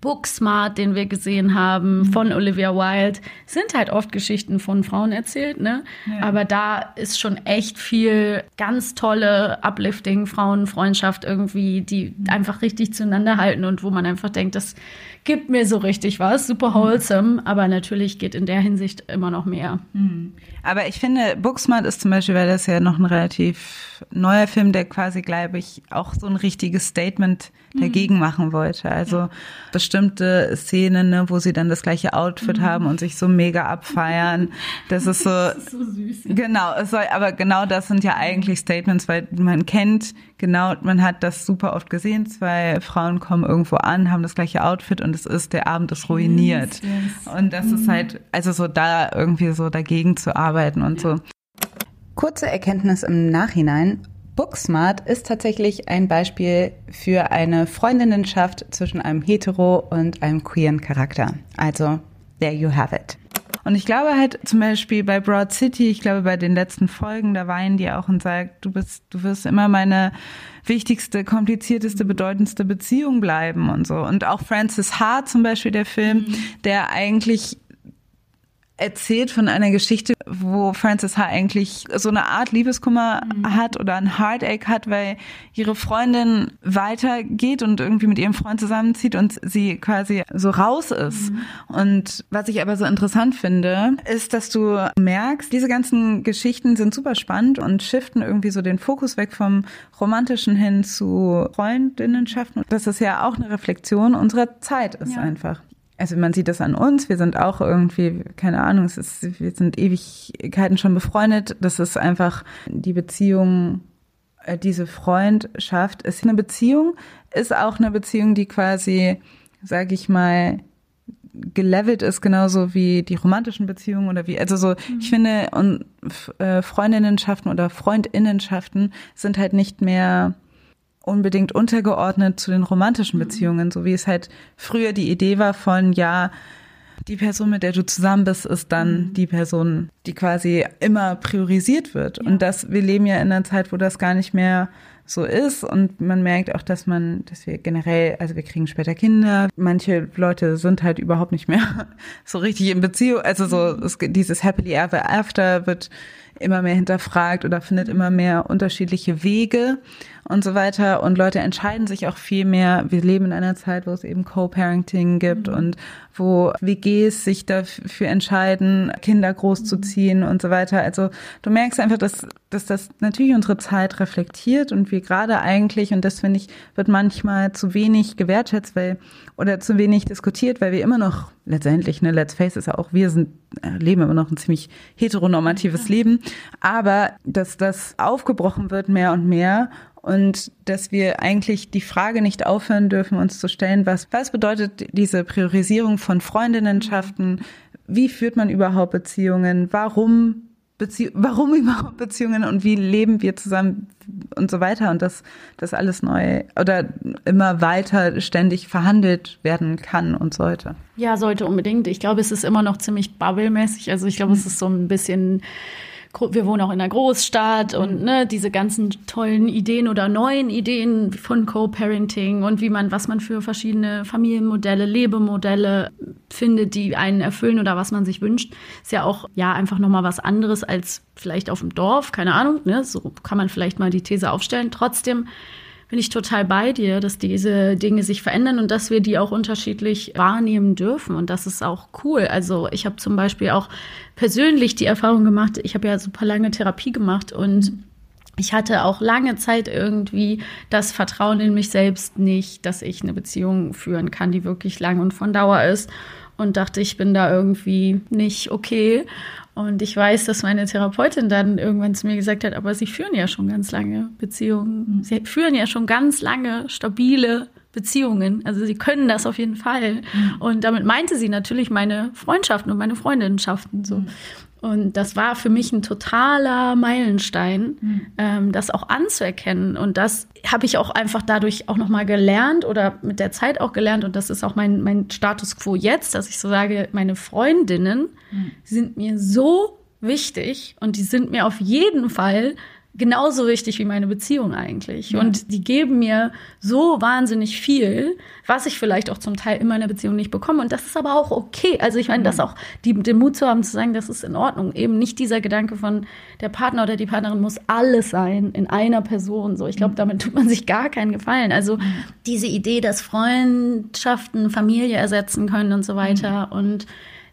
[SPEAKER 3] Booksmart, den wir gesehen haben, mhm. von Olivia Wilde, sind halt oft Geschichten von Frauen erzählt, ne? Ja. Aber da ist schon echt viel ganz tolle Uplifting, Frauenfreundschaft irgendwie, die mhm. einfach richtig zueinander halten und wo man einfach denkt, das gibt mir so richtig was, super wholesome, aber natürlich geht in der Hinsicht immer noch mehr.
[SPEAKER 1] Mhm. Aber ich finde, Booksmart ist zum Beispiel, weil das ja noch ein relativ neuer Film, der quasi, glaube ich, auch so ein richtiges Statement mhm. dagegen machen wollte. Also ja. bestimmte Szenen, ne, wo sie dann das gleiche Outfit mhm. haben und sich so mega abfeiern. Das ist so. (laughs) Das ist so süß. Genau, soll, aber genau das sind ja eigentlich Statements, weil man kennt genau, man hat das super oft gesehen. Zwei Frauen kommen irgendwo an, haben das gleiche Outfit und es ist, der Abend ist ruiniert. Yes, yes. Und das mhm. ist halt, also so da irgendwie so dagegen zu arbeiten und ja. so.
[SPEAKER 13] Kurze Erkenntnis im Nachhinein. Booksmart ist tatsächlich ein Beispiel für eine Freundinnenschaft zwischen einem hetero und einem queeren Charakter. Also, there you have it.
[SPEAKER 1] Und ich glaube halt zum Beispiel bei Broad City, ich glaube bei den letzten Folgen, da weinen die auch und sagt, du bist, du wirst immer meine wichtigste, komplizierteste, bedeutendste Beziehung bleiben und so. Und auch Francis Ha zum Beispiel, der Film, mhm. der eigentlich erzählt von einer Geschichte, wo Frances Ha eigentlich so eine Art Liebeskummer mhm. hat oder ein Heartache hat, weil ihre Freundin weitergeht und irgendwie mit ihrem Freund zusammenzieht und sie quasi so raus ist. Mhm. Und was ich aber so interessant finde, ist, dass du merkst, diese ganzen Geschichten sind super spannend und shiften irgendwie so den Fokus weg vom Romantischen hin zu Freundinnenschaften. Das ist ja auch eine Reflexion unserer Zeit ist ja. einfach also man sieht das an uns, wir sind auch irgendwie, keine Ahnung, es ist, wir sind Ewigkeiten schon befreundet. Das ist einfach die Beziehung, äh, diese Freundschaft ist eine Beziehung, ist auch eine Beziehung, die quasi, sag ich mal, gelevelt ist, genauso wie die romantischen Beziehungen oder wie, also so, mhm. ich finde, und äh, Freundinnenschaften oder Freundinnenschaften sind halt nicht mehr unbedingt untergeordnet zu den romantischen mhm. Beziehungen, so wie es halt früher die Idee war von, ja, die Person, mit der du zusammen bist, ist dann mhm. die Person, die quasi immer priorisiert wird. Ja. Und das, wir leben ja in einer Zeit, wo das gar nicht mehr so ist und man merkt auch, dass man, dass wir generell, also wir kriegen später Kinder, manche Leute sind halt überhaupt nicht mehr (laughs) so richtig in Beziehung, also so mhm. es, dieses Happily Ever After wird immer mehr hinterfragt oder findet immer mehr unterschiedliche Wege und so weiter. Und Leute entscheiden sich auch viel mehr. Wir leben in einer Zeit, wo es eben Co-Parenting gibt mhm. und wo WGs sich dafür entscheiden, Kinder großzuziehen und so weiter. Also du merkst einfach, dass, dass das natürlich unsere Zeit reflektiert und wir gerade eigentlich, und das finde ich, wird manchmal zu wenig gewertschätzt, weil, oder zu wenig diskutiert, weil wir immer noch letztendlich, ne, let's face it, auch wir sind, äh, leben immer noch ein ziemlich heteronormatives Leben, aber dass das aufgebrochen wird mehr und mehr und dass wir eigentlich die Frage nicht aufhören dürfen, uns zu stellen, was, was bedeutet diese Priorisierung von Freundinnenschaften wie führt man überhaupt Beziehungen? Warum Bezie warum (laughs) überhaupt Beziehungen und wie leben wir zusammen und so weiter und dass das alles neu oder immer weiter ständig verhandelt werden kann und sollte.
[SPEAKER 3] Ja, sollte unbedingt. Ich glaube, es ist immer noch ziemlich bubblemäßig. Also ich glaube, es ist so ein bisschen wir wohnen auch in einer Großstadt und ne, diese ganzen tollen Ideen oder neuen Ideen von Co-Parenting und wie man, was man für verschiedene Familienmodelle, Lebemodelle findet, die einen erfüllen oder was man sich wünscht, ist ja auch ja einfach nochmal was anderes als vielleicht auf dem Dorf, keine Ahnung, ne? So kann man vielleicht mal die These aufstellen. Trotzdem bin ich total bei dir, dass diese Dinge sich verändern und dass wir die auch unterschiedlich wahrnehmen dürfen. Und das ist auch cool. Also ich habe zum Beispiel auch persönlich die Erfahrung gemacht, ich habe ja super lange Therapie gemacht und ich hatte auch lange Zeit irgendwie das Vertrauen in mich selbst nicht, dass ich eine Beziehung führen kann, die wirklich lang und von Dauer ist. Und dachte, ich bin da irgendwie nicht okay. Und ich weiß, dass meine Therapeutin dann irgendwann zu mir gesagt hat, aber Sie führen ja schon ganz lange Beziehungen. Sie führen ja schon ganz lange stabile Beziehungen. Also Sie können das auf jeden Fall. Mhm. Und damit meinte sie natürlich meine Freundschaften und meine Freundinnenschaften so. Und das war für mich ein totaler Meilenstein, mhm. ähm, das auch anzuerkennen. Und das habe ich auch einfach dadurch auch nochmal gelernt oder mit der Zeit auch gelernt. Und das ist auch mein, mein Status quo jetzt, dass ich so sage, meine Freundinnen mhm. sind mir so wichtig und die sind mir auf jeden Fall genauso wichtig wie meine Beziehung eigentlich. Ja. Und die geben mir so wahnsinnig viel, was ich vielleicht auch zum Teil in meiner Beziehung nicht bekomme. Und das ist aber auch okay. Also ich meine, das auch die, den Mut zu haben zu sagen, das ist in Ordnung. Eben nicht dieser Gedanke von der Partner oder die Partnerin muss alles sein in einer Person. So, ich glaube, damit tut man sich gar keinen Gefallen. Also diese Idee, dass Freundschaften Familie ersetzen können und so weiter und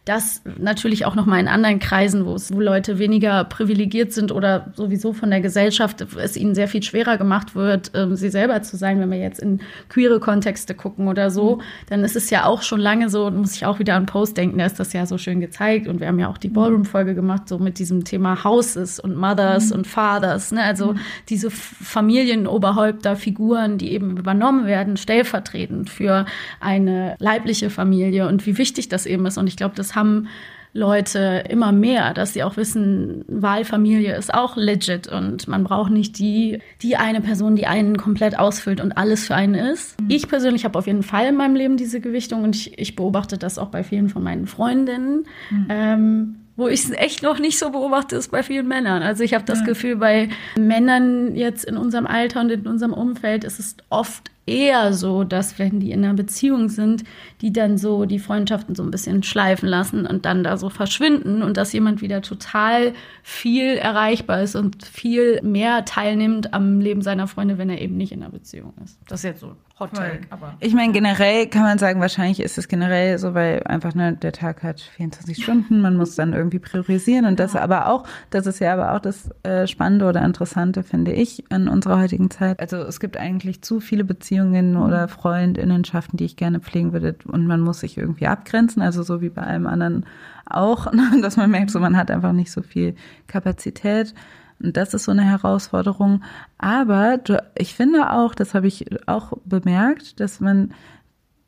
[SPEAKER 3] das natürlich auch noch mal in anderen Kreisen, wo es, wo Leute weniger privilegiert sind oder sowieso von der Gesellschaft es ihnen sehr viel schwerer gemacht wird, ähm, sie selber zu sein. Wenn wir jetzt in queere Kontexte gucken oder so, mhm. dann ist es ja auch schon lange so, muss ich auch wieder an Post denken, da ist das ja so schön gezeigt und wir haben ja auch die Ballroom-Folge gemacht, so mit diesem Thema Houses und Mothers mhm. und Fathers, ne? also mhm. diese Familienoberhäupter, Figuren, die eben übernommen werden, stellvertretend für eine leibliche Familie und wie wichtig das eben ist und ich glaube, das haben Leute immer mehr, dass sie auch wissen, Wahlfamilie ist auch legit und man braucht nicht die, die eine Person, die einen komplett ausfüllt und alles für einen ist. Mhm. Ich persönlich habe auf jeden Fall in meinem Leben diese Gewichtung und ich, ich beobachte das auch bei vielen von meinen Freundinnen. Mhm. Ähm, wo ich es echt noch nicht so beobachte, ist bei vielen Männern. Also ich habe das ja. Gefühl, bei Männern jetzt in unserem Alter und in unserem Umfeld ist es oft eher so, dass wenn die in einer Beziehung sind, die dann so die Freundschaften so ein bisschen schleifen lassen und dann da so verschwinden und dass jemand wieder total viel erreichbar ist und viel mehr teilnimmt am Leben seiner Freunde, wenn er eben nicht in einer Beziehung ist. Das ist jetzt so Hot Take. Aber
[SPEAKER 1] ich meine, generell kann man sagen, wahrscheinlich ist es generell so, weil einfach ne, der Tag hat 24 Stunden, man muss dann irgendwie priorisieren und das aber auch, das ist ja aber auch das äh, Spannende oder Interessante, finde ich, in unserer heutigen Zeit. Also es gibt eigentlich zu viele Beziehungen mhm. oder Freundinnenschaften, die ich gerne pflegen würde und man muss sich irgendwie abgrenzen, also so wie bei allem anderen auch, (laughs) dass man merkt, so man hat einfach nicht so viel Kapazität. Und das ist so eine Herausforderung. Aber ich finde auch, das habe ich auch bemerkt, dass man,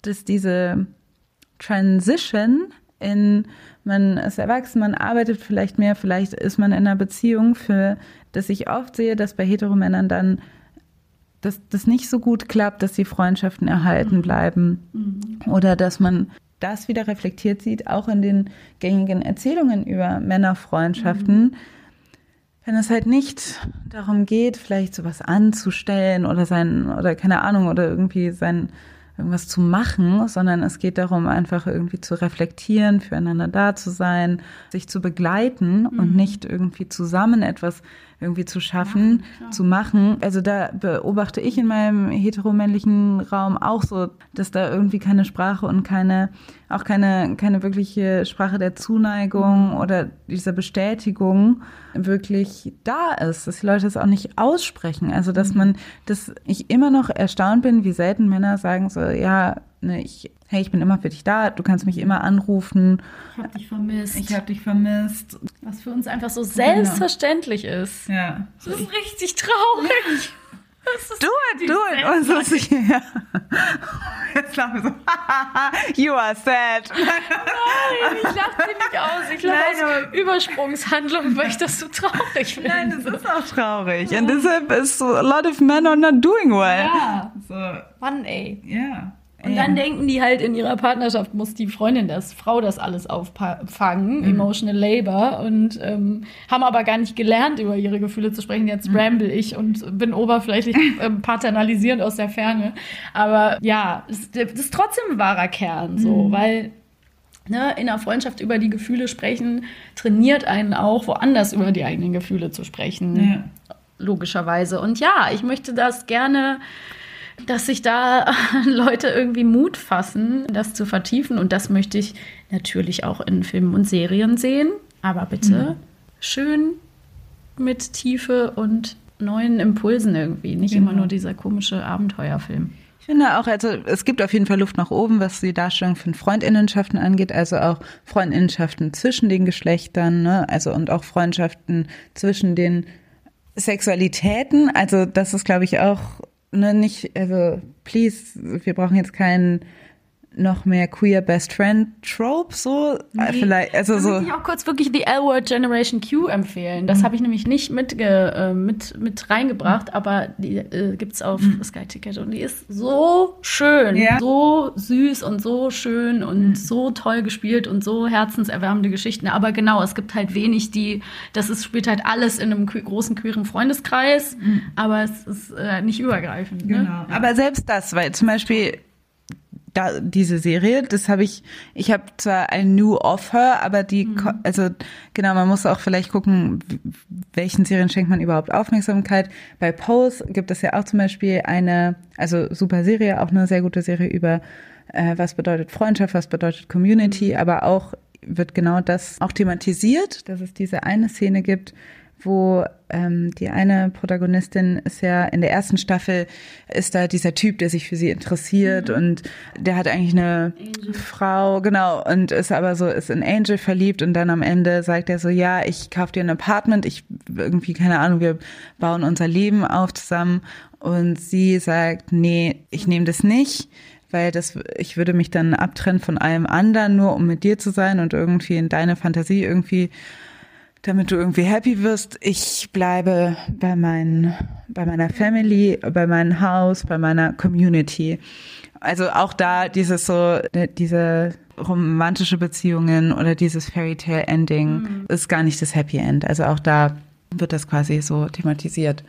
[SPEAKER 1] dass diese Transition in, man ist erwachsen, man arbeitet vielleicht mehr, vielleicht ist man in einer Beziehung, für dass ich oft sehe, dass bei Heteromännern dann dass das nicht so gut klappt, dass die Freundschaften erhalten bleiben mhm. oder dass man das wieder reflektiert sieht, auch in den gängigen Erzählungen über Männerfreundschaften. Mhm wenn es halt nicht darum geht, vielleicht sowas anzustellen oder sein, oder keine Ahnung, oder irgendwie sein, irgendwas zu machen, sondern es geht darum, einfach irgendwie zu reflektieren, füreinander da zu sein, sich zu begleiten mhm. und nicht irgendwie zusammen etwas irgendwie zu schaffen, ja, zu machen. Also da beobachte ich in meinem heteromännlichen Raum auch so, dass da irgendwie keine Sprache und keine, auch keine, keine wirkliche Sprache der Zuneigung mhm. oder dieser Bestätigung wirklich da ist, dass die Leute das auch nicht aussprechen. Also dass mhm. man, dass ich immer noch erstaunt bin, wie selten Männer sagen so, ja, ne, ich hey, ich bin immer für dich da, du kannst mich immer anrufen.
[SPEAKER 3] Ich habe dich vermisst.
[SPEAKER 1] Ich habe dich vermisst.
[SPEAKER 3] Was für uns einfach so selbstverständlich ist.
[SPEAKER 1] Ja.
[SPEAKER 3] Das ist richtig traurig.
[SPEAKER 1] Do it, do it. Und so sich, (laughs) ja. Jetzt lachen wir so, (laughs) you are sad.
[SPEAKER 3] Nein, ich lache sie nicht aus. Ich lache aus Übersprungshandlung, weil ich das so traurig (laughs) finde.
[SPEAKER 1] Nein, das ist auch traurig. Und deshalb ist so, a lot of men are not doing well.
[SPEAKER 3] Ja.
[SPEAKER 1] So,
[SPEAKER 3] Mann, ey.
[SPEAKER 1] ja.
[SPEAKER 3] Und dann denken die halt, in ihrer Partnerschaft muss die Freundin, das Frau das alles auffangen, emotional labor, und ähm, haben aber gar nicht gelernt, über ihre Gefühle zu sprechen. Jetzt ramble ich und bin oberflächlich (laughs) ähm, paternalisierend aus der Ferne. Aber ja, es, das ist trotzdem ein wahrer Kern, so, weil ne, in einer Freundschaft über die Gefühle sprechen, trainiert einen auch, woanders über die eigenen Gefühle zu sprechen. Logischerweise. Und ja, ich möchte das gerne dass sich da (laughs) Leute irgendwie Mut fassen, das zu vertiefen. Und das möchte ich natürlich auch in Filmen und Serien sehen. Aber bitte schön mit Tiefe und neuen Impulsen irgendwie. Nicht immer nur dieser komische Abenteuerfilm.
[SPEAKER 1] Ich finde auch, also es gibt auf jeden Fall Luft nach oben, was die Darstellung von Freundinnenschaften angeht, also auch Freundinnenschaften zwischen den Geschlechtern, ne? also und auch Freundschaften zwischen den Sexualitäten. Also das ist, glaube ich, auch ne, nicht, also please, wir brauchen jetzt keinen noch mehr queer Best Friend Trope, so vielleicht, also
[SPEAKER 3] Da
[SPEAKER 1] so.
[SPEAKER 3] möchte ich auch kurz wirklich die L-Word Generation Q empfehlen. Das habe ich nämlich nicht mitge äh, mit, mit reingebracht, aber die äh, gibt's auf Sky Ticket und die ist so schön,
[SPEAKER 1] Ja.
[SPEAKER 3] so süß und so schön und so toll gespielt und so herzenserwärmende Geschichten. Aber genau, es gibt halt wenig, die, das ist, spielt halt alles in einem que- großen queeren Freundeskreis, aber es ist äh, nicht übergreifend. Ne?
[SPEAKER 1] Genau. Aber selbst das, weil zum Beispiel da, diese Serie, das habe ich, ich habe zwar ein New of Her, aber die, ko- also genau, man muss auch vielleicht gucken, welchen Serien schenkt man überhaupt Aufmerksamkeit. Bei Pose gibt es ja auch zum Beispiel eine, also super Serie, auch eine sehr gute Serie über, äh, was bedeutet Freundschaft, was bedeutet Community, aber auch wird genau das auch thematisiert, dass es diese eine Szene gibt, wo ähm, die eine Protagonistin ist ja in der ersten Staffel ist da dieser Typ, der sich für sie interessiert und der hat eigentlich eine Frau, genau, und ist aber so, ist in Angel verliebt und dann am Ende sagt er so, ja, ich kauf dir ein Apartment, ich irgendwie, keine Ahnung, wir bauen unser Leben auf zusammen. Und sie sagt, nee, ich nehme das nicht weil das, ich würde mich dann abtrennen von allem anderen, nur um mit dir zu sein und irgendwie in deine Fantasie irgendwie, damit du irgendwie happy wirst. Ich bleibe bei meinen, bei meiner Family, bei meinem Haus, bei meiner Community. Also auch da dieses so, diese romantische Beziehungen oder dieses Fairy Tale Ending ist gar nicht das Happy End. Also auch da wird das quasi so thematisiert.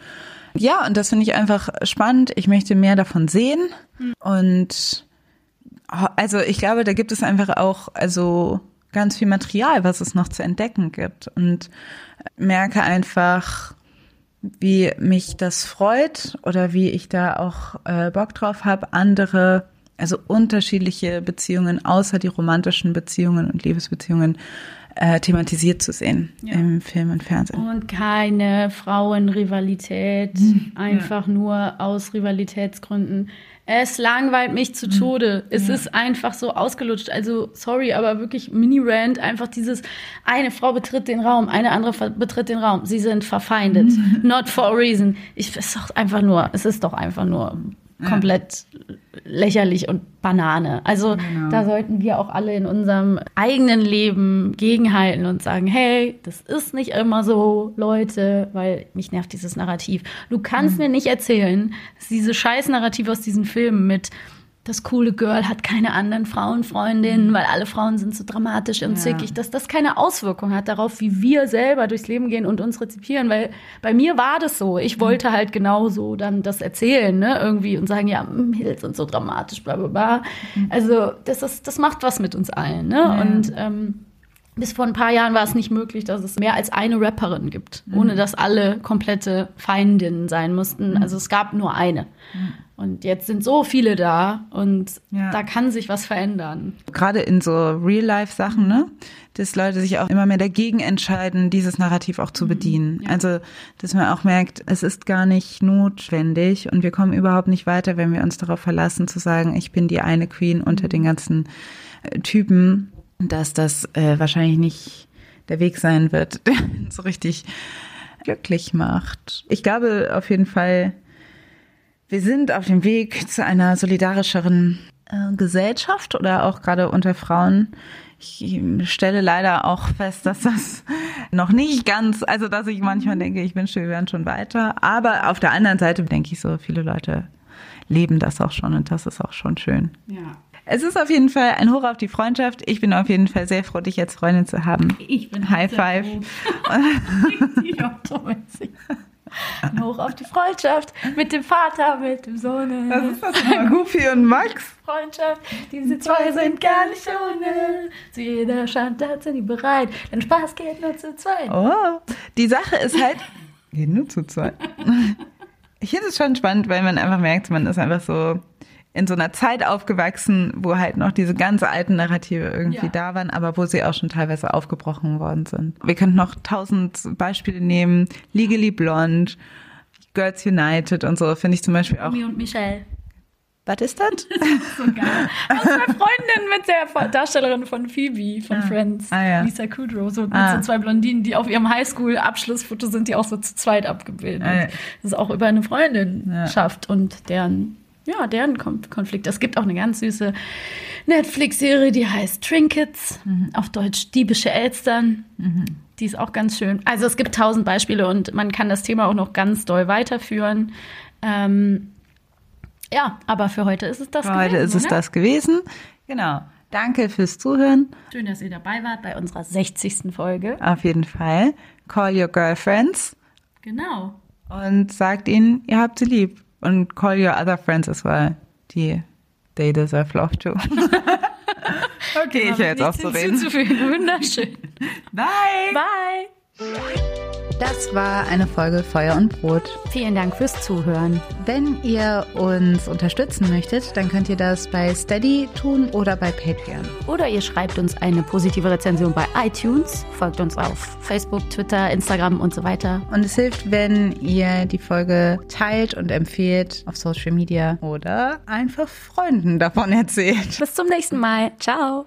[SPEAKER 1] Ja, und das finde ich einfach spannend. Ich möchte mehr davon sehen. Und also ich glaube, da gibt es einfach auch also ganz viel Material, was es noch zu entdecken gibt. Und merke einfach, wie mich das freut oder wie ich da auch äh, Bock drauf habe, andere, also unterschiedliche Beziehungen außer die romantischen Beziehungen und Liebesbeziehungen äh, thematisiert zu sehen im Film und Fernsehen.
[SPEAKER 3] Und keine Frauenrivalität, einfach nur aus Rivalitätsgründen. Es langweilt mich zu Tode. Es ist einfach so ausgelutscht. Also, sorry, aber wirklich Mini-Rant, einfach dieses, eine Frau betritt den Raum, eine andere betritt den Raum. Sie sind verfeindet. (laughs) Not for a reason. Ich, es ist doch einfach nur, es ist doch einfach nur komplett lächerlich und Banane. Also da sollten wir auch alle in unserem eigenen Leben gegenhalten und sagen, hey, das ist nicht immer so, Leute, weil mich nervt dieses Narrativ. Du kannst mir nicht erzählen, dass diese scheiß Narrativ aus diesen Filmen mit das coole Girl hat keine anderen Frauenfreundinnen, weil alle Frauen sind so dramatisch und zickig, dass das keine Auswirkung hat darauf, wie wir selber durchs Leben gehen und uns rezipieren, weil bei mir war das so. Ich wollte halt genauso dann das erzählen, ne, irgendwie und sagen, ja, mm, Mädels sind so dramatisch, bla, bla, bla. Also, das ist, das macht was mit uns allen, ne, und, ähm, bis vor ein paar Jahren war es nicht möglich, dass es mehr als eine Rapperin gibt, ohne dass alle komplette Feindinnen sein mussten. Also es gab nur eine. Und jetzt sind so viele da und
[SPEAKER 1] Ja.
[SPEAKER 3] da kann sich was verändern.
[SPEAKER 1] Gerade in so Real-Life-Sachen, ne? Dass Leute sich auch immer mehr dagegen entscheiden, dieses Narrativ auch zu bedienen. Also, dass man auch merkt, es ist gar nicht notwendig und wir kommen überhaupt nicht weiter, wenn wir uns darauf verlassen, zu sagen, ich bin die eine Queen unter den ganzen äh, Typen, dass das äh, wahrscheinlich nicht der Weg sein wird, (laughs) der so richtig glücklich macht. Ich glaube auf jeden Fall, Wir sind auf dem Weg zu einer solidarischeren äh, Gesellschaft oder auch gerade unter Frauen. Ich stelle leider auch fest, dass das noch nicht ganz, also dass ich manchmal denke, ich wünsche, wir wären schon weiter. Aber auf der anderen Seite denke ich so, viele Leute leben das auch schon und das ist auch schon schön.
[SPEAKER 3] Ja.
[SPEAKER 1] Es ist auf jeden Fall ein Hoch auf die Freundschaft. Ich bin auf jeden Fall sehr froh, dich als Freundin zu haben.
[SPEAKER 3] Ich bin
[SPEAKER 1] High five. (laughs)
[SPEAKER 3] Richtig optimistisch. (laughs) Hoch auf die Freundschaft mit dem Vater, mit dem Sohn.
[SPEAKER 1] Was ist das immer? Goofy und Max?
[SPEAKER 3] Freundschaft, diese zwei sind gar nicht ohne. Zu jeder Schandtat sind die bereit, denn Spaß geht nur zu zweit.
[SPEAKER 1] Oh, die Sache ist halt, (laughs) geht nur zu zweit. (laughs) Ich finde es schon spannend, weil man einfach merkt, man ist einfach so in so einer Zeit aufgewachsen, wo halt noch diese ganz alten Narrative irgendwie
[SPEAKER 3] Ja.
[SPEAKER 1] da waren, aber wo sie auch schon teilweise aufgebrochen worden sind. Wir könnten noch tausend Beispiele nehmen. Legally Blonde, Girls United und so, finde ich zum Beispiel auch.
[SPEAKER 3] Romy und Michelle.
[SPEAKER 1] Was ist das? (laughs)
[SPEAKER 3] So geil. Aber zwei Freundinnen mit der Darstellerin von Phoebe von Friends,
[SPEAKER 1] Ah, ja.
[SPEAKER 3] Lisa Kudrow, so mit
[SPEAKER 1] Ah.
[SPEAKER 3] so zwei Blondinen, die auf ihrem Highschool-Abschlussfoto sind, die auch so zu zweit abgebildet.
[SPEAKER 1] Ah, ja.
[SPEAKER 3] Das ist auch über eine Freundinschaft und deren, ja, deren Kon Konflikt. Es gibt auch eine ganz süße Netflix-Serie, die heißt Trinkets,
[SPEAKER 1] Mhm.
[SPEAKER 3] auf Deutsch Diebische Elstern. Die ist auch ganz schön. Also es gibt tausend Beispiele und man kann das Thema auch noch ganz doll weiterführen. Ähm, ja, aber für heute ist es das
[SPEAKER 1] Für heute
[SPEAKER 3] gewesen,
[SPEAKER 1] ist es
[SPEAKER 3] oder?
[SPEAKER 1] das gewesen. Genau. Danke fürs Zuhören.
[SPEAKER 3] Schön, dass ihr dabei wart bei unserer 60. Folge.
[SPEAKER 1] Auf jeden Fall. Call your girlfriends
[SPEAKER 3] Genau.
[SPEAKER 1] und sagt ihnen, ihr habt sie lieb. Und call your other friends as well. Die they deserve love too. okay, ich höre jetzt auf zu reden.
[SPEAKER 3] Wunderschön. (laughs)
[SPEAKER 1] Bye.
[SPEAKER 3] Bye.
[SPEAKER 1] Das war eine Folge Feuer und Brot.
[SPEAKER 3] Vielen Dank fürs Zuhören.
[SPEAKER 1] Wenn ihr uns unterstützen möchtet, dann könnt ihr das bei Steady tun oder bei Patreon.
[SPEAKER 3] Oder ihr schreibt uns eine positive Rezension bei iTunes, folgt uns auf Facebook, Twitter, Instagram und so weiter.
[SPEAKER 1] Und es hilft, wenn ihr die Folge teilt und empfehlt auf Social Media oder einfach Freunden davon erzählt.
[SPEAKER 3] Bis zum nächsten Mal. Ciao.